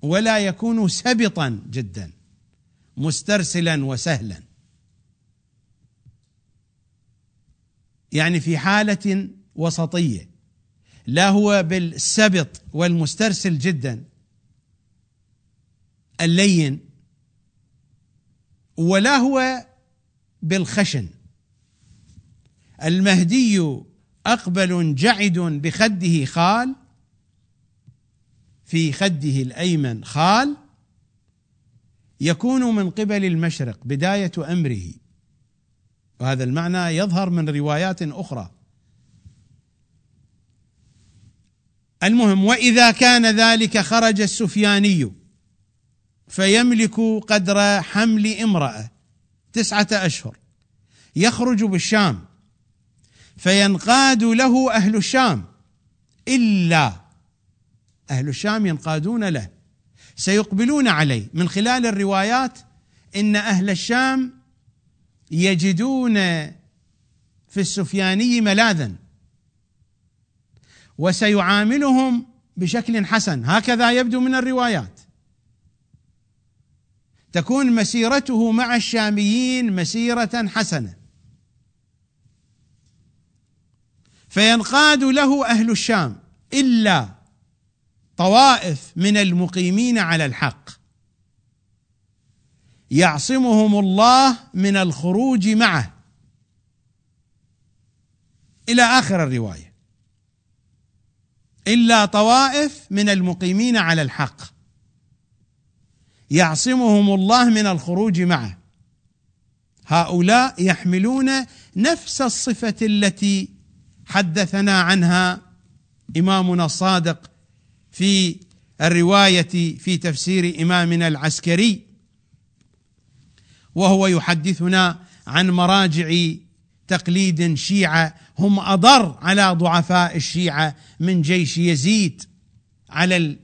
ولا يكون سبطا جدا مسترسلا وسهلا. يعني في حالة وسطية لا هو بالسبط والمسترسل جدا اللين ولا هو بالخشن. المهدي أقبل جعد بخده خال في خده الأيمن خال. يكون من قبل المشرق بداية أمره. وهذا المعنى يظهر من روايات أخرى. المهم وإذا كان ذلك خرج السفياني. فيملك قدر حمل امرأة تسعة أشهر. يخرج بالشام. فينقاد له أهل الشام. إلا أهل الشام ينقادون له. سيقبلون عليه. من خلال الروايات إن أهل الشام يجدون في السفياني ملاذا. وسيعاملهم بشكل حسن. هكذا يبدو من الروايات. تكون مسيرته مع الشاميين مسيرة حسنة. فينقاد له أهل الشام إلا طوائف من المقيمين على الحق. يعصمهم الله من الخروج معه. إلى آخر الرواية. إلا طوائف من المقيمين على الحق. يعصمهم الله من الخروج معه. هؤلاء يحملون نفس الصفة التي حدثنا عنها إمامنا الصادق في الرواية في تفسير إمامنا العسكري وهو يحدثنا عن مراجع تقليد شيعة هم أضر على ضعفاء الشيعة من جيش يزيد على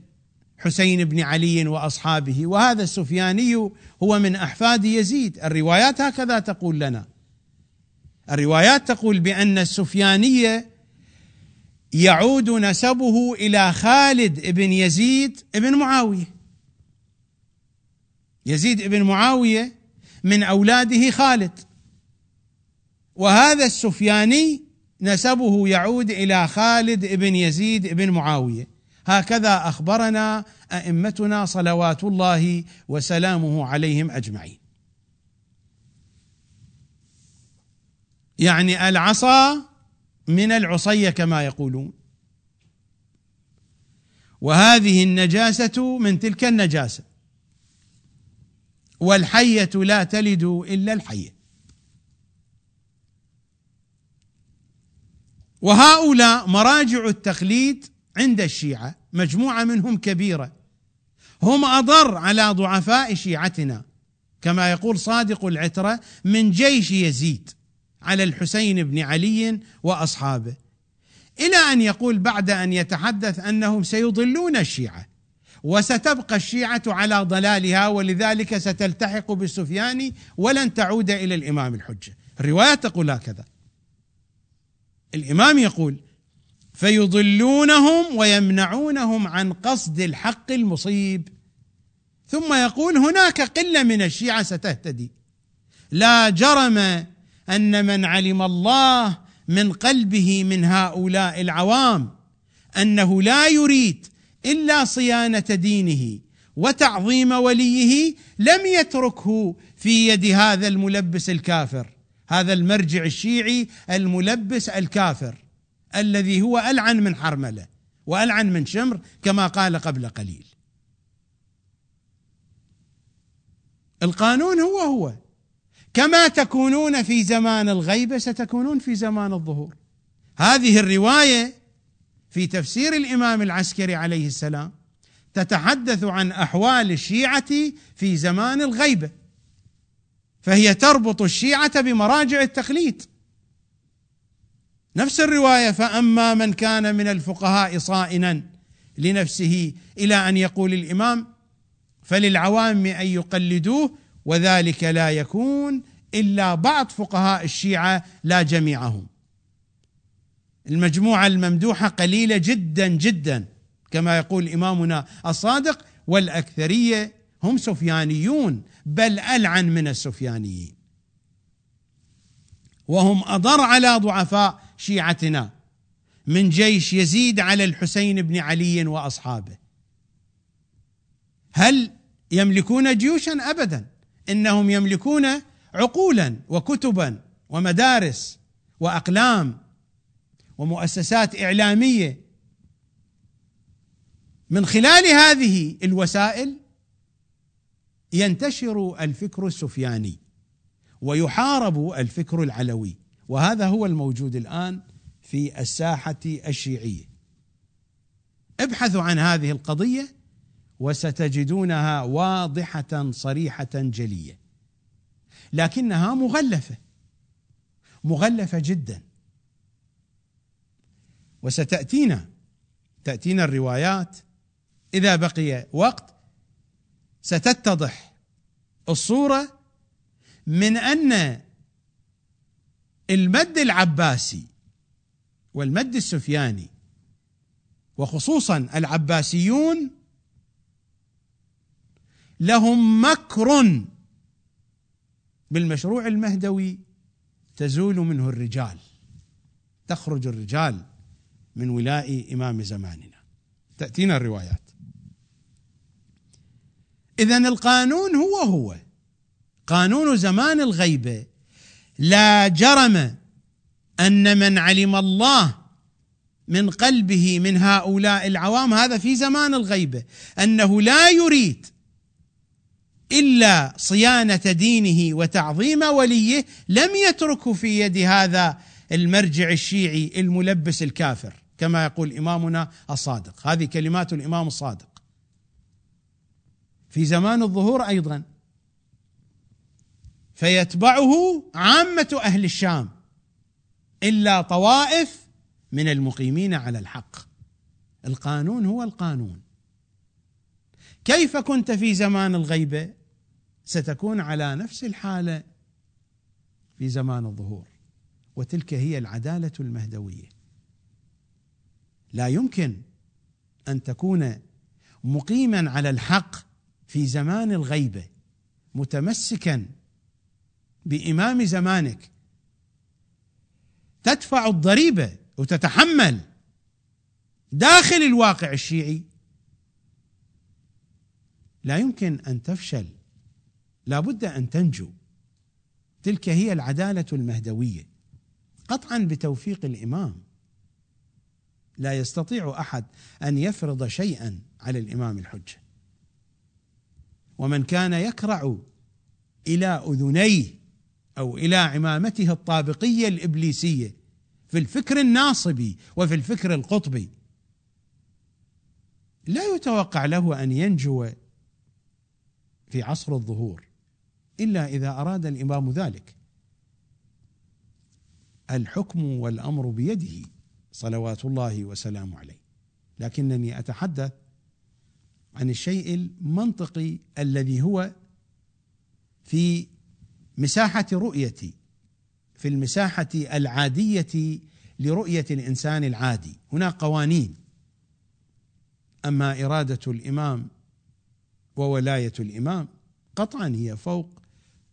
الحسين بن علي وأصحابه. وهذا السفياني هو من أحفاد يزيد. الروايات هكذا تقول لنا. الروايات تقول بأن السفيانيه يعود نسبه إلى خالد بن يزيد بن معاوية. يزيد بن معاوية من أولاده خالد. وهذا السفياني نسبه يعود إلى خالد بن يزيد بن معاوية. هكذا أخبرنا أئمتنا صلوات الله وسلامه عليهم أجمعين. يعني العصا من العصية كما يقولون. وهذه النجاسة من تلك النجاسة. والحية لا تلد إلا الحية. وهؤلاء مراجع التقليد عند الشيعة مجموعة منهم كبيرة. هم أضر على ضعفاء شيعتنا. كما يقول صادق العترة من جيش يزيد على الحسين بن علي وأصحابه. إلى أن يقول بعد أن يتحدث أنهم سيضلون الشيعة وستبقى الشيعة على ضلالها ولذلك ستلتحق بالسفياني ولن تعود إلى الإمام الحجة. الروايات تقول هكذا. الإمام يقول فيضلونهم ويمنعونهم عن قصد الحق المصيب. ثم يقول هناك قلة من الشيعة ستهتدي. لا جرم أن من علم الله من قلبه من هؤلاء العوام أنه لا يريد إلا صيانة دينه وتعظيم وليه لم يتركه في يد هذا الملبس الكافر هذا المرجع الشيعي الملبس الكافر. الذي هو ألعن من حرملة وألعن من شمر كما قال قبل قليل. القانون هو هو. كما تكونون في زمان الغيبه ستكونون في زمان الظهور. هذه الرواية في تفسير الإمام العسكري عليه السلام تتحدث عن أحوال الشيعة في زمان الغيبه فهي تربط الشيعة بمراجع التقليد نفس الرواية فأما من كان من الفقهاء صائنا لنفسه إلى أن يقول الإمام فللعوام أن يقلدوه وذلك لا يكون إلا بعض فقهاء الشيعة لا جميعهم. المجموعة الممدوحة قليلة جدا جدا كما يقول إمامنا الصادق والأكثرية هم سفيانيون بل ألعن من السفيانيين. وهم أضر على ضعفاء شيعتنا من جيش يزيد على الحسين بن علي وأصحابه. هل يملكون جيوشا؟ ابدا. إنهم يملكون عقولا وكتبا ومدارس وأقلام ومؤسسات إعلامية. من خلال هذه الوسائل ينتشر الفكر السفياني ويحارب الفكر العلوي. وهذا هو الموجود الآن في الساحة الشيعية. ابحثوا عن هذه القضية وستجدونها واضحة صريحة جلية. لكنها مغلفة مغلفة جدا. وستأتينا تأتينا الروايات. إذا بقي وقت ستتضح الصورة من أن المد العباسي والمد السفياني وخصوصا العباسيون لهم مكر بالمشروع المهدوي تزول منه الرجال تخرج الرجال من ولاء إمام زماننا. تأتينا الروايات. اذا القانون هو هو. قانون زمان الغيبة لا جرم أن من علم الله من قلبه من هؤلاء العوام هذا في زمان الغيبه أنه لا يريد إلا صيانة دينه وتعظيم وليه لم يتركه في يد هذا المرجع الشيعي الملبس الكافر كما يقول إمامنا الصادق. هذه كلمات الإمام الصادق. في زمان الظهور أيضا. فيتبعه عامة أهل الشام إلا طوائف من المقيمين على الحق. القانون هو القانون. كيف كنت في زمان الغيبة؟ ستكون على نفس الحالة في زمان الظهور. وتلك هي العدالة المهدوية. لا يمكن أن تكون مقيما على الحق في زمان الغيبة متمسكا بإمام زمانك. تدفع الضريبة وتتحمل. داخل الواقع الشيعي. لا يمكن أن تفشل. لا بد أن تنجو. تلك هي العدالة المهدوية. قطعا بتوفيق الإمام. لا يستطيع أحد أن يفرض شيئا على الإمام الحجة. ومن كان يكرع إلى أذنيه أو إلى عمامته الطابقية الإبليسية في الفكر الناصبي وفي الفكر القطبي. لا يتوقع له أن ينجو في عصر الظهور إلا إذا أراد الإمام ذلك. الحكم والأمر بيده صلوات الله وسلامه عليه. لكنني أتحدث عن الشيء المنطقي الذي هو في مساحة رؤيتي في المساحة العادية لرؤية الإنسان العادي. هناك قوانين. أما إرادة الإمام وولاية الإمام قطعا هي فوق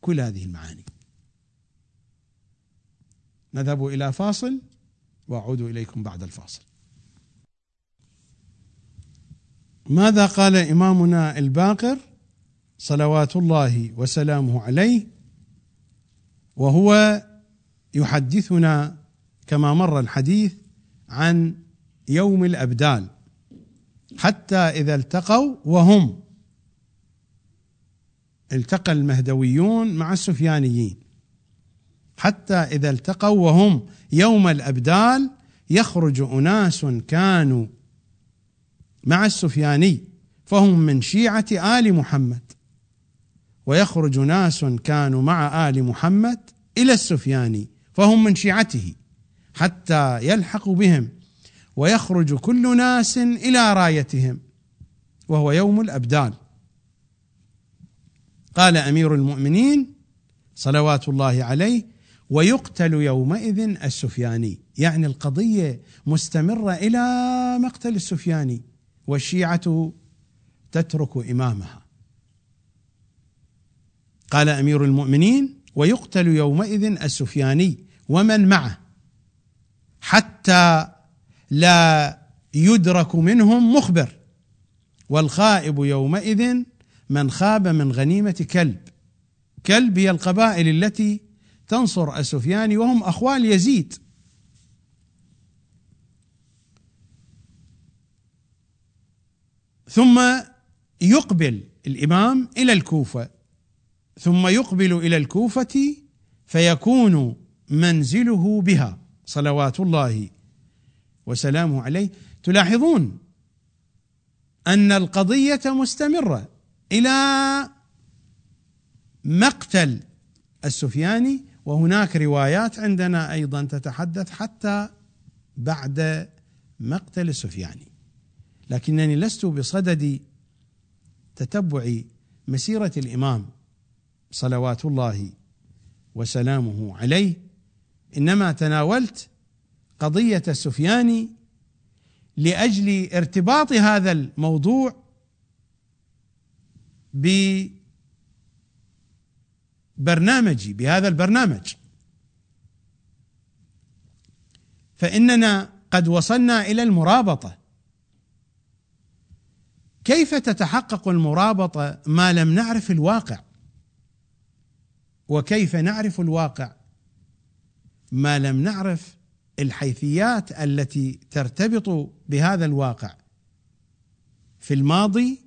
كل هذه المعاني. نذهب إلى فاصل وأعود إليكم بعد الفاصل. ماذا قال إمامنا الباقر صلوات الله وسلامه عليه وهو يحدثنا كما مر الحديث عن يوم الأبدال حتى إذا التقوا وهم. التقى المهدويون مع السفيانيين. حتى إذا التقوا وهم يوم الأبدال يخرج أناس كانوا مع السفياني فهم من شيعة آل محمد. ويخرج ناس كانوا مع آل محمد إلى السفياني فهم من شيعته حتى يلحق بهم ويخرج كل ناس إلى رايتهم وهو يوم الابدال قال أمير المؤمنين صلوات الله عليه ويقتل يومئذ السفياني. يعني القضية مستمرة إلى مقتل السفياني والشيعة تترك إمامها. قال أمير المؤمنين ويقتل يومئذ السفياني ومن معه حتى لا يدرك منهم مخبر. والخائب يومئذ من خاب من غنيمة كلب. كلب هي القبائل التي تنصر السفياني وهم أخوال يزيد. ثم يقبل الإمام إلى الكوفة. ثم يقبل إلى الكوفة فيكون منزله بها. صلوات الله وسلامه عليه. تلاحظون أن القضية مستمرة إلى مقتل السفياني وهناك روايات عندنا أيضا تتحدث حتى بعد مقتل السفياني. لكنني لست بصدد تتبع مسيرة الإمام. صلوات الله وسلامه عليه. إنما تناولت قضية السفياني لأجل ارتباط هذا الموضوع ببرنامجي بهذا البرنامج. فإننا قد وصلنا إلى المرابطة. كيف تتحقق المرابطة ما لم نعرف الواقع؟ وكيف نعرف الواقع؟ ما لم نعرف الحيثيات التي ترتبط بهذا الواقع في الماضي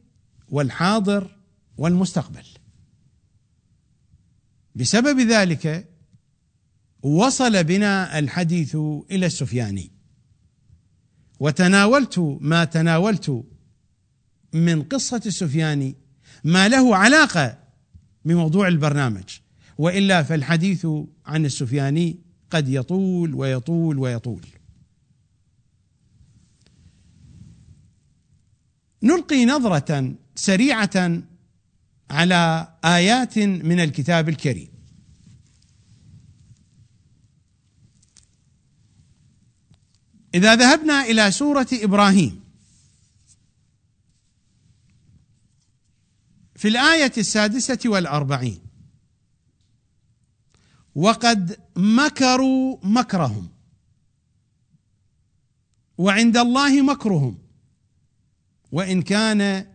والحاضر والمستقبل. بسبب ذلك وصل بنا الحديث إلى السفياني. وتناولت ما تناولت من قصة السفياني ما له علاقة بموضوع البرنامج. وإلا فالحديث عن السفياني قد يطول ويطول ويطول. نلقي نظرة سريعة على آيات من الكتاب الكريم. إذا ذهبنا إلى سورة إبراهيم في الآية السادسة والأربعين وقد مكروا مكرهم. وعند الله مكرهم. وإن كان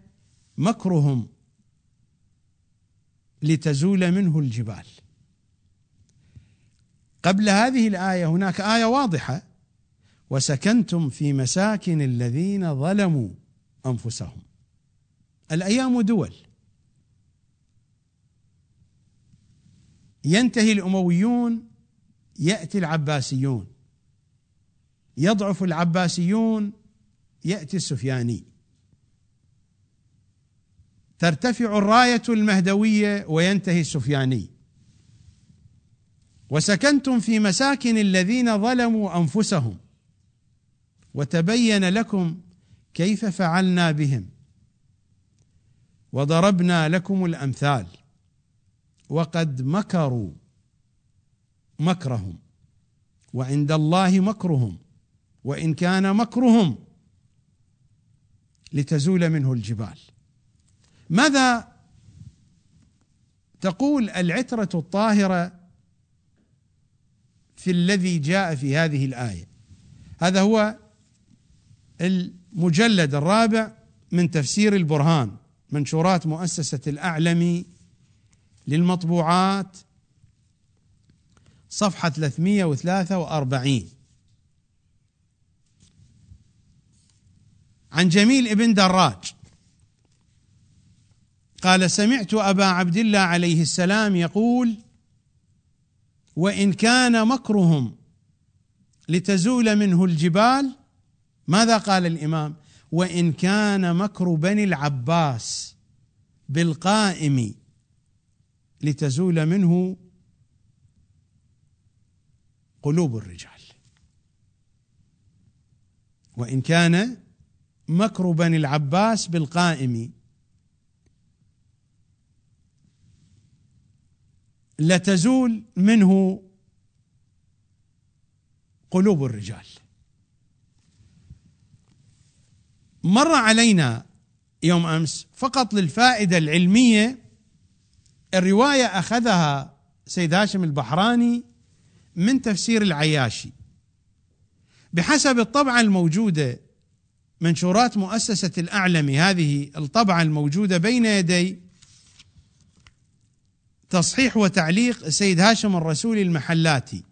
مكرهم لتزول منه الجبال. قبل هذه الآية هناك آية واضحة. وسكنتم في مساكن الذين ظلموا أنفسهم. الأيام دول. ينتهي الأمويون يأتي العباسيون. يضعف العباسيون يأتي السفياني. ترتفع الراية المهدوية وينتهي السفياني. وسكنتم في مساكن الذين ظلموا أنفسهم. وتبين لكم كيف فعلنا بهم. وضربنا لكم الأمثال. وقد مكروا مكرهم وعند الله مكرهم وإن كان مكرهم لتزول منه الجبال. ماذا تقول العترة الطاهرة في الذي جاء في هذه الآية؟ هذا هو المجلد الرابع من تفسير البرهان منشورات مؤسسة الأعلمي للمطبوعات. صفحة 343 عن جميل ابن دراج. قال سمعت أبا عبد الله عليه السلام يقول وإن كان مكرهم لتزول منه الجبال ماذا قال الإمام؟ وإن كان مكر بني العباس بالقائم لتزول منه قلوب الرجال. وإن كان مكر بني العباس بالقائم لتزول منه قلوب الرجال. مر علينا يوم أمس فقط للفائدة العلمية الرواية أخذها سيد هاشم البحراني من تفسير العياشي. بحسب الطبعة الموجودة منشورات مؤسسة الاعلمي هذه الطبعة الموجودة بين يدي تصحيح وتعليق السيد هاشم الرسولي المحلاتي.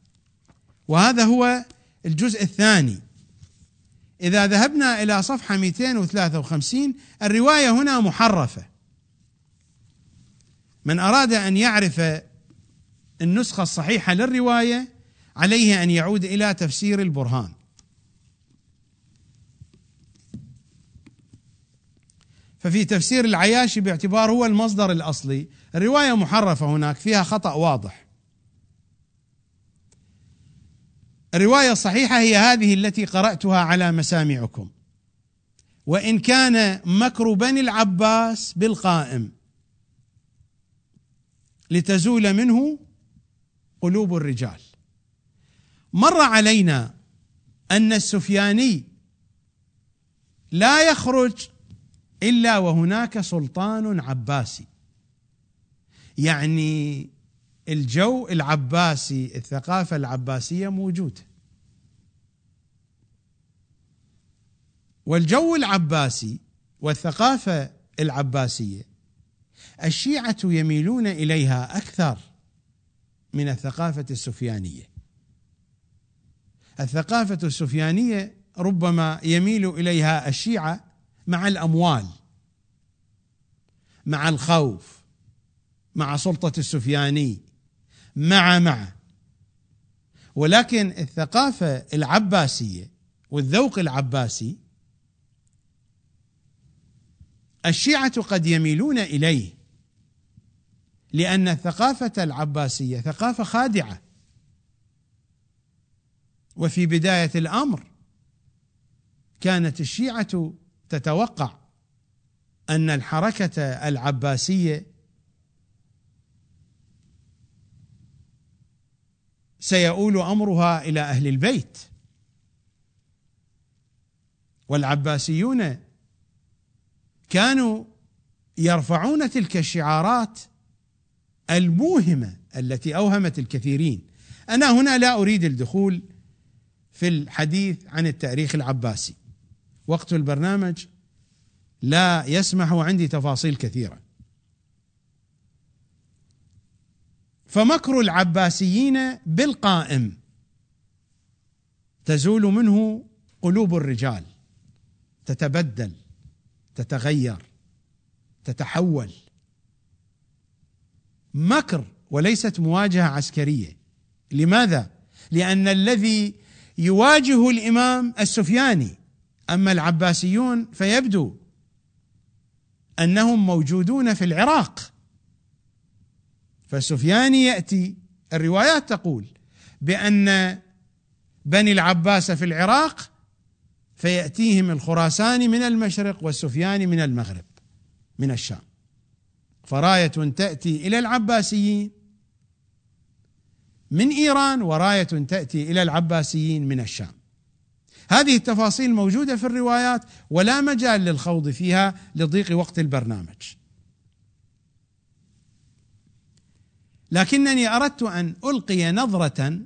وهذا هو الجزء الثاني. إذا ذهبنا إلى صفحة 253 الرواية هنا محرفة. من أراد أن يعرف النسخة الصحيحة للرواية عليه أن يعود إلى تفسير البرهان. ففي تفسير العياشي باعتبار هو المصدر الأصلي. الرواية محرفة هناك فيها خطأ واضح. الرواية الصحيحة هي هذه التي قرأتها على مسامعكم. وإن كان مكر بني العباس بالقائم. لتزول منه قلوب الرجال. مر علينا أن السفياني لا يخرج إلا وهناك سلطان عباسي. يعني الجو العباسي الثقافة العباسية موجودة. والجو العباسي والثقافة العباسية الشيعة يميلون إليها أكثر من الثقافة السفيانية. الثقافة السفيانية ربما يميل إليها الشيعة مع الأموال مع الخوف مع سلطة السفياني مع مع. ولكن الثقافة العباسية والذوق العباسي الشيعة قد يميلون إليه لأن الثقافة العباسية ثقافة خادعة. وفي بداية الأمر كانت الشيعة تتوقع أن الحركة العباسية سيؤول أمرها إلى أهل البيت. والعباسيون كانوا يرفعون تلك الشعارات الموهمة التي أوهمت الكثيرين. أنا هنا لا أريد الدخول في الحديث عن التاريخ العباسي. وقت البرنامج لا يسمح وعندي تفاصيل كثيرة. فمكر العباسيين بالقائم تزول منه قلوب الرجال. تتبدل تتغير تتحول. مكر وليست مواجهة عسكرية. لماذا؟ لأن الذي يواجه الإمام السفياني أما العباسيون فيبدو أنهم موجودون في العراق. فسفياني يأتي الروايات تقول بأن بني العباس في العراق فيأتيهم الخراساني من المشرق والسفياني من المغرب من الشام. فراية تأتي إلى العباسيين. من إيران وراية تأتي إلى العباسيين من الشام. هذه التفاصيل موجودة في الروايات ولا مجال للخوض فيها لضيق وقت البرنامج. لكنني أردت أن ألقي نظرة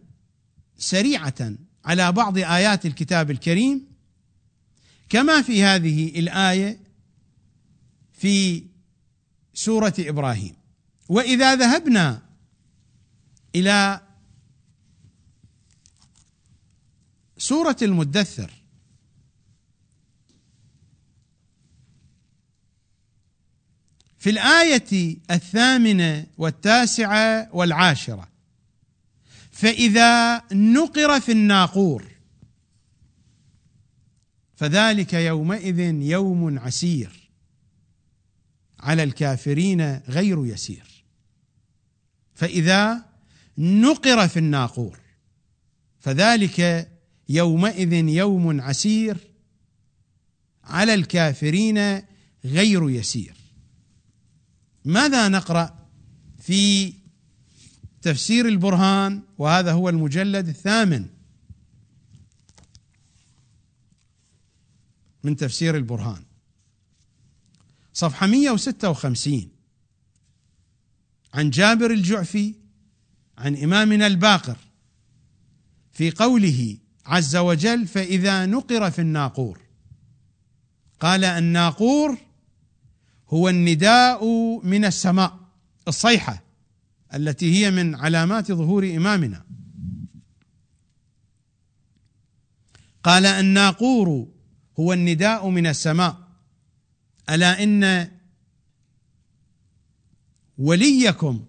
سريعة على بعض آيات الكتاب الكريم كما في هذه الآية في سورة إبراهيم. وإذا ذهبنا إلى سورة المدثر في الآية الثامنة والتاسعة والعاشرة فإذا نقر في الناقور فذلك يومئذ يوم عسير. على الكافرين غير يسير. فإذا نقر في الناقور فذلك يومئذ يوم عسير على الكافرين غير يسير. ماذا نقرأ في تفسير البرهان؟ وهذا هو المجلد الثامن من تفسير البرهان. صفحة 156 عن جابر الجعفي عن إمامنا الباقر في قوله عز وجل فإذا نقر في الناقور قال الناقور هو النداء من السماء الصيحة التي هي من علامات ظهور إمامنا قال الناقور هو النداء من السماء ألا إن وليكم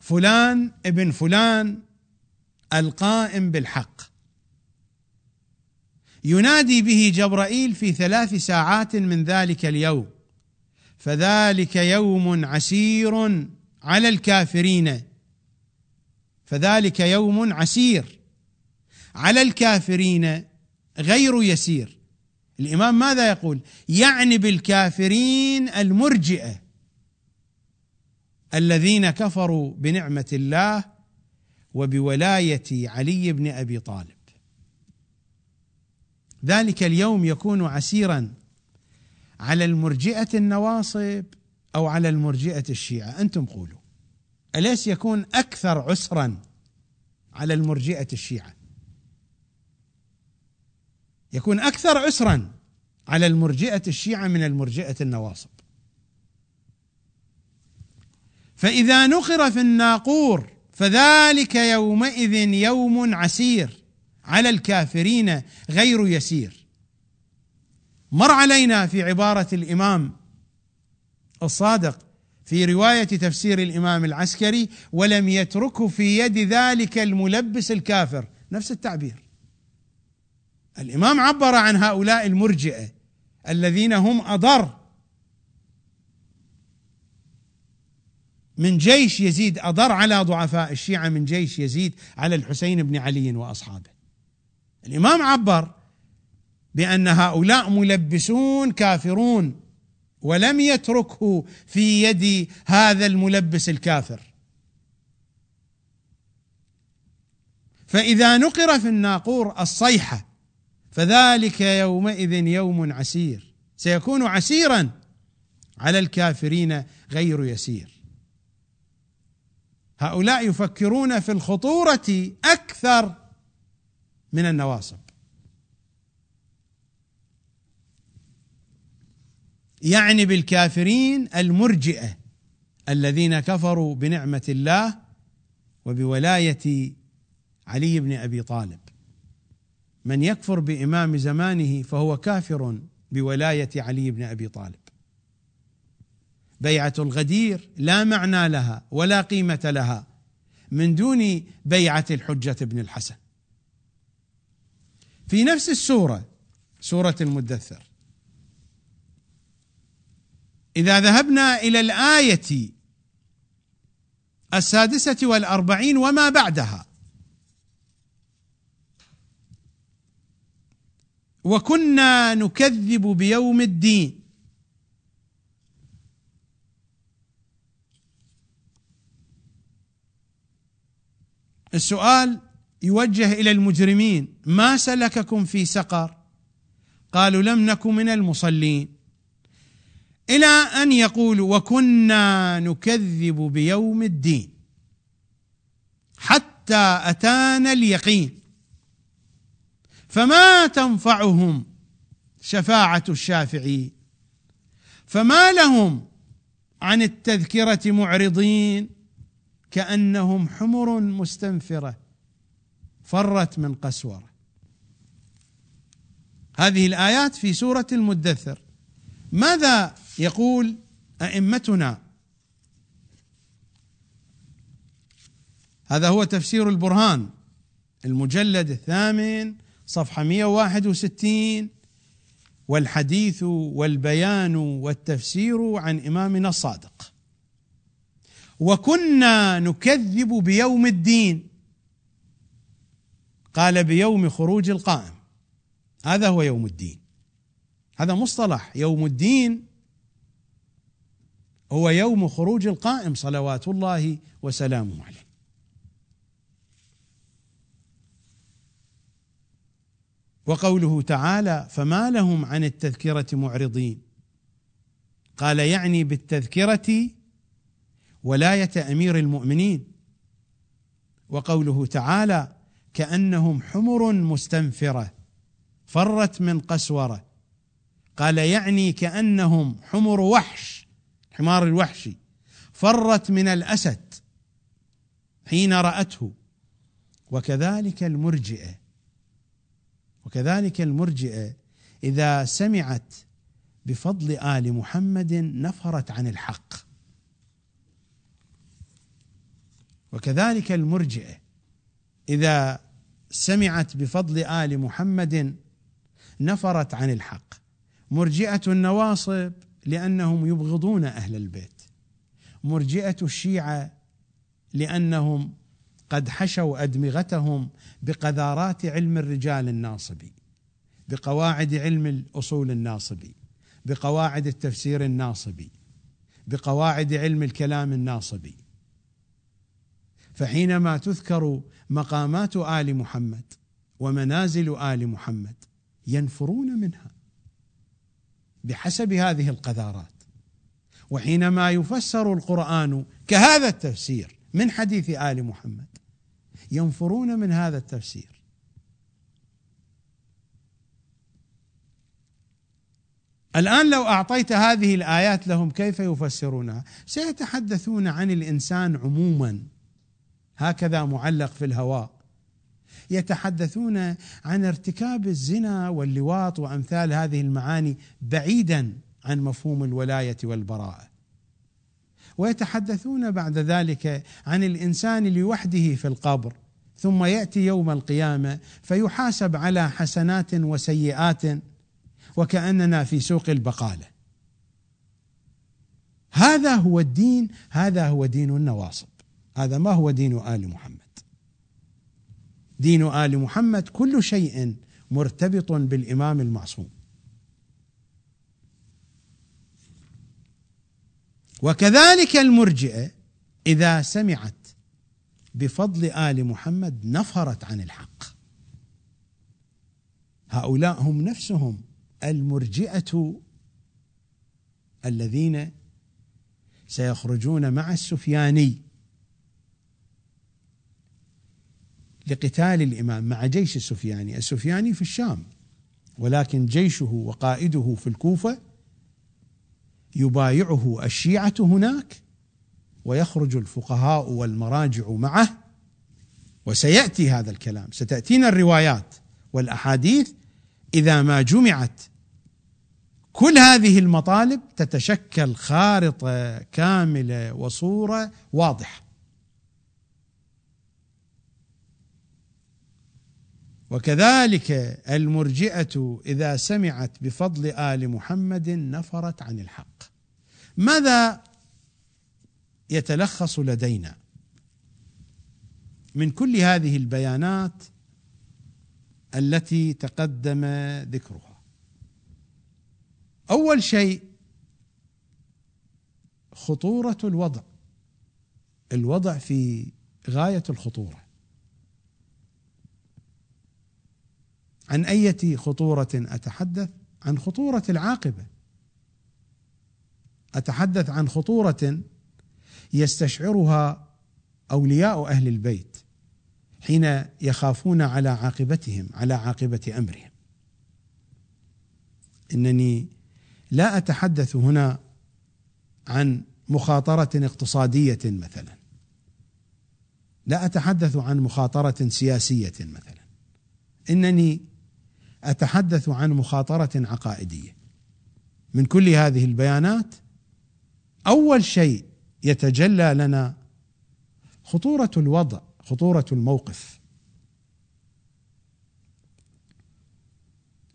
فلان ابن فلان القائم بالحق. ينادي به جبرائيل في ثلاث ساعات من ذلك اليوم. فذلك يوم عسير على الكافرين. فذلك يوم عسير على الكافرين. غير يسير. الإمام ماذا يقول؟ يعني بالكافرين المرجئة الذين كفروا بنعمة الله وبولاية علي بن أبي طالب. ذلك اليوم يكون عسيرا على المرجئة النواصب أو على المرجئة الشيعة. أنتم قولوا أليس يكون أكثر عسرا على المرجئة الشيعة؟ يكون أكثر عسرا على المرجئة الشيعة من المرجئة النواصب. فإذا نقر في الناقور فذلك يومئذ يوم عسير على الكافرين غير يسير. مر علينا في عبارة الإمام الصادق في رواية تفسير الإمام العسكري ولم يتركه في يد ذلك الملبس الكافر. نفس التعبير. الإمام عبر عن هؤلاء المرجئة الذين هم أضر من جيش يزيد أضر على ضعفاء الشيعة من جيش يزيد على الحسين بن علي وأصحابه. الإمام عبر بأن هؤلاء ملبسون كافرون ولم يتركه في يد هذا الملبس الكافر. فإذا نقر في الناقور الصيحة فذلك يومئذ يوم عسير. سيكون عسيرا على الكافرين غير يسير. هؤلاء يفكرون في الخطورة أكثر من النواصب. يعني بالكافرين المرجئة الذين كفروا بنعمة الله وبولاية علي بن أبي طالب. من يكفر بإمام زمانه فهو كافر بولاية علي بن أبي طالب. بيعة الغدير لا معنى لها ولا قيمة لها من دون بيعة الحجة بن الحسن. في نفس السورة سورة المدثر إذا ذهبنا إلى الآية السادسة والأربعين وما بعدها وكنا نكذب بيوم الدين. السؤال يوجه إلى المجرمين ما سلككم في سقر؟ قالوا لم نك من المصلين. إلى أن يقولوا وكنا نكذب بيوم الدين حتى أتانا اليقين. فما تنفعهم شفاعة الشافعين فما لهم عن التذكرة معرضين كأنهم حمر مستنفرة فرت من قسورة. هذه الآيات في سورة المدثر. ماذا يقول أئمتنا؟ هذا هو تفسير البرهان المجلد الثامن صفحة 161 والحديث والبيان والتفسير عن إمامنا الصادق. وكنا نكذب بيوم الدين. قال بيوم خروج القائم. هذا هو يوم الدين. هذا مصطلح. يوم الدين هو يوم خروج القائم صلوات الله وسلامه عليه. وقوله تعالى فما لهم عن التذكرة معرضين. قال يعني بالتذكرة ولاية أمير المؤمنين. وقوله تعالى كأنهم حمر مستنفرة فرت من قسورة. قال يعني كأنهم حمر وحش حمار الوحشي فرت من الأسد حين رأته. وكذلك المرجئة. وكذلك المرجئة إذا سمعت بفضل آل محمد نفرت عن الحق. وكذلك المرجئة إذا سمعت بفضل آل محمد نفرت عن الحق. مرجئة النواصب لأنهم يبغضون أهل البيت. مرجئة الشيعة لأنهم قد حشوا أدمغتهم بقذارات علم الرجال الناصبي بقواعد علم الأصول الناصبي بقواعد التفسير الناصبي بقواعد علم الكلام الناصبي. فحينما تذكر مقامات آل محمد ومنازل آل محمد ينفرون منها بحسب هذه القذارات. وحينما يفسر القرآن كهذا التفسير من حديث آل محمد ينفرون من هذا التفسير. الآن لو أعطيت هذه الآيات لهم كيف يفسرونها؟ سيتحدثون عن الإنسان عموما. هكذا معلق في الهواء. يتحدثون عن ارتكاب الزنا واللواط وأمثال هذه المعاني بعيدا عن مفهوم الولاية والبراءة. ويتحدثون بعد ذلك عن الإنسان لوحده في القبر. ثم يأتي يوم القيامة فيحاسب على حسنات وسيئات وكأننا في سوق البقالة. هذا هو الدين هذا هو دين النواصب. هذا ما هو دين آل محمد. دين آل محمد كل شيء مرتبط بالإمام المعصوم. وكذلك المرجئة إذا سمعت بفضل آل محمد نفرت عن الحق. هؤلاء هم نفسهم المرجئة الذين سيخرجون مع السفياني لقتال الإمام مع جيش السفياني، السفياني في الشام ولكن جيشه وقائده في الكوفة يبايعه الشيعة هناك ويخرج الفقهاء والمراجع معه وسيأتي هذا الكلام. ستأتينا الروايات والأحاديث إذا ما جمعت. كل هذه المطالب تتشكل خارطة كاملة وصورة واضحة. وكذلك المرجئة إذا سمعت بفضل آل محمد نفرت عن الحق. ماذا يتلخص لدينا؟ من كل هذه البيانات التي تقدم ذكرها. أول شيء خطورة الوضع. الوضع في غاية الخطورة. عن اية خطورة أتحدث؟ عن خطورة العاقبة. أتحدث عن خطورة يستشعرها أولياء أهل البيت حين يخافون على عاقبتهم على عاقبة أمرهم. إنني لا أتحدث هنا عن مخاطرة اقتصادية مثلا. لا أتحدث عن مخاطرة سياسية مثلا. إنني أتحدث عن مخاطرة عقائدية. من كل هذه البيانات أول شيء يتجلى لنا خطورة الوضع خطورة الموقف.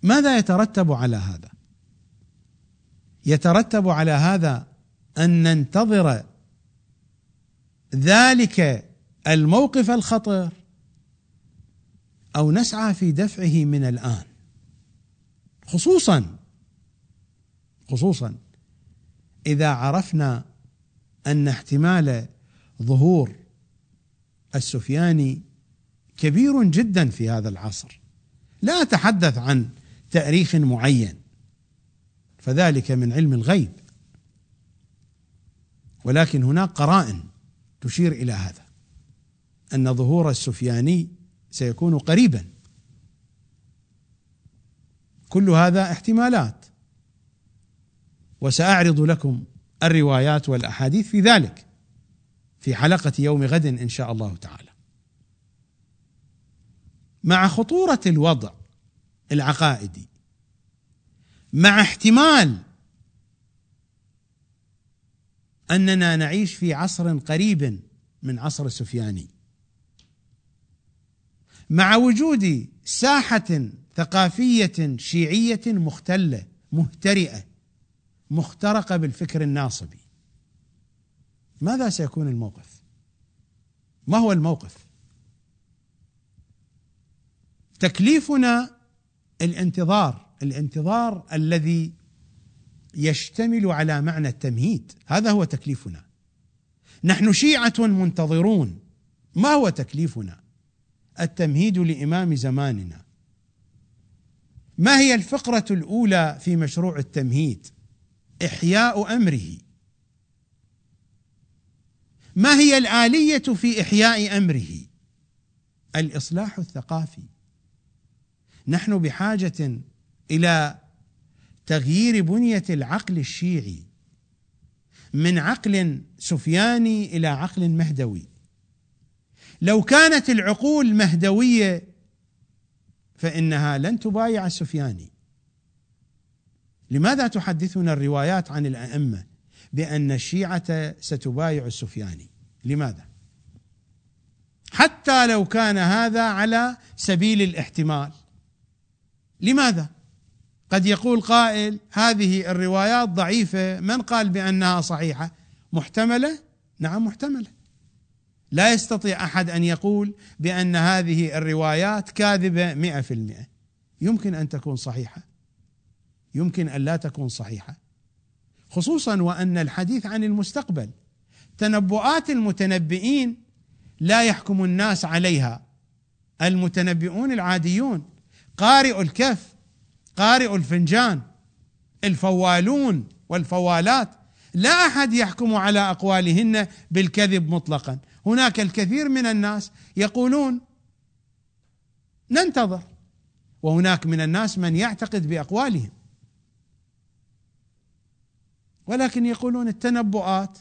ماذا يترتب على هذا؟ يترتب على هذا أن ننتظر ذلك الموقف الخطر أو نسعى في دفعه من الآن. خصوصا خصوصا إذا عرفنا أن احتمال ظهور السفياني كبير جدا في هذا العصر. لا أتحدث عن تأريخ معين فذلك من علم الغيب. ولكن هناك قرائن تشير إلى هذا أن ظهور السفياني سيكون قريبا. كل هذا احتمالات. وسأعرض لكم الروايات والأحاديث في ذلك في حلقة يوم غد إن شاء الله تعالى. مع خطورة الوضع العقائدي مع احتمال أننا نعيش في عصر قريب من عصر السفياني مع وجود ساحة ثقافية شيعية مختلة مهترئة مخترقة بالفكر الناصبي. ماذا سيكون الموقف؟ ما هو الموقف؟ تكليفنا الانتظار الانتظار الذي يشتمل على معنى التمهيد هذا هو تكليفنا. نحن شيعة منتظرون ما هو تكليفنا؟ التمهيد لإمام زماننا. ما هي الفقرة الأولى في مشروع التمهيد؟ إحياء أمره. ما هي الآلية في إحياء أمره؟ الإصلاح الثقافي. نحن بحاجة إلى تغيير بنية العقل الشيعي. من عقل سفياني إلى عقل مهدوي. لو كانت العقول مهدوية فإنها لن تبايع السفياني لماذا تحدثنا الروايات عن الأئمة بأن الشيعة ستبايع السفياني لماذا؟ حتى لو كان هذا على سبيل الاحتمال. لماذا؟ قد يقول قائل هذه الروايات ضعيفة من قال بأنها صحيحة؟ محتملة؟ نعم محتملة. لا يستطيع أحد أن يقول بأن هذه الروايات كاذبة مئة في المئة. يمكن أن تكون صحيحة. يمكن أن لا تكون صحيحة. خصوصا وأن الحديث عن المستقبل تنبؤات المتنبئين لا يحكم الناس عليها. المتنبئون العاديون قارئ الكف قارئ الفنجان الفوالون والفوالات لا أحد يحكم على أقوالهن بالكذب مطلقا. هناك الكثير من الناس يقولون ننتظر وهناك من الناس من يعتقد بأقوالهم. ولكن يقولون التنبؤات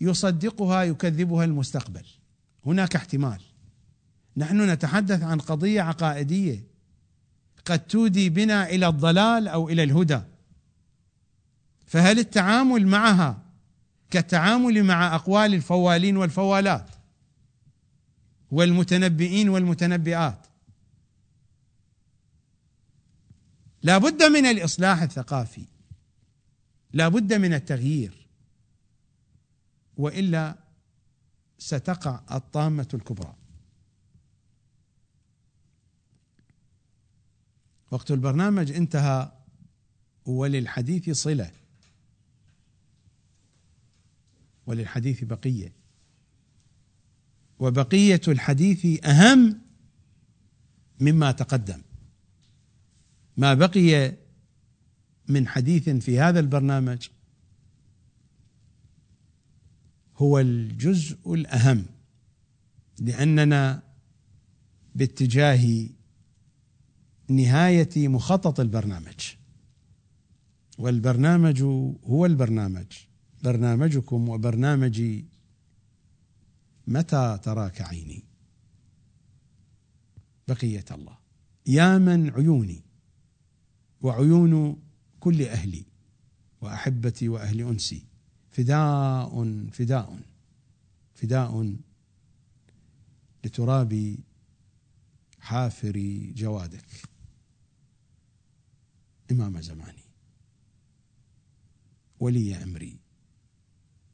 يصدقها يكذبها المستقبل. هناك احتمال. نحن نتحدث عن قضية عقائدية قد تودي بنا إلى الضلال أو إلى الهدى. فهل التعامل معها كالتعامل مع أقوال الفوالين والفوالات والمتنبئين والمتنبئات. لا بد من الإصلاح الثقافي. لا بد من التغيير. وإلا ستقع الطامة الكبرى. وقت البرنامج انتهى وللحديث صلة. وللحديث بقية. وبقية الحديث أهم مما تقدم. ما بقي من حديث في هذا البرنامج هو الجزء الأهم لأننا باتجاه نهاية مخطط البرنامج. والبرنامج هو البرنامج. برنامجكم وبرنامجي متى تراك عيني؟ بقية الله. يا من عيوني وعيون كل أهلي وأحبتي وأهل أنسي. فداء فداء فداء لتراب حافر جوادك. إمام زماني. ولي أمري.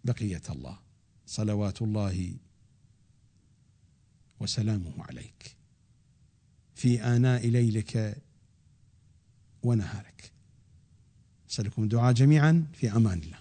بقية الله. صلوات الله وسلامه عليك. في آناء ليلك ونهارك. أسألكم الدعاء جميعا في أمان الله.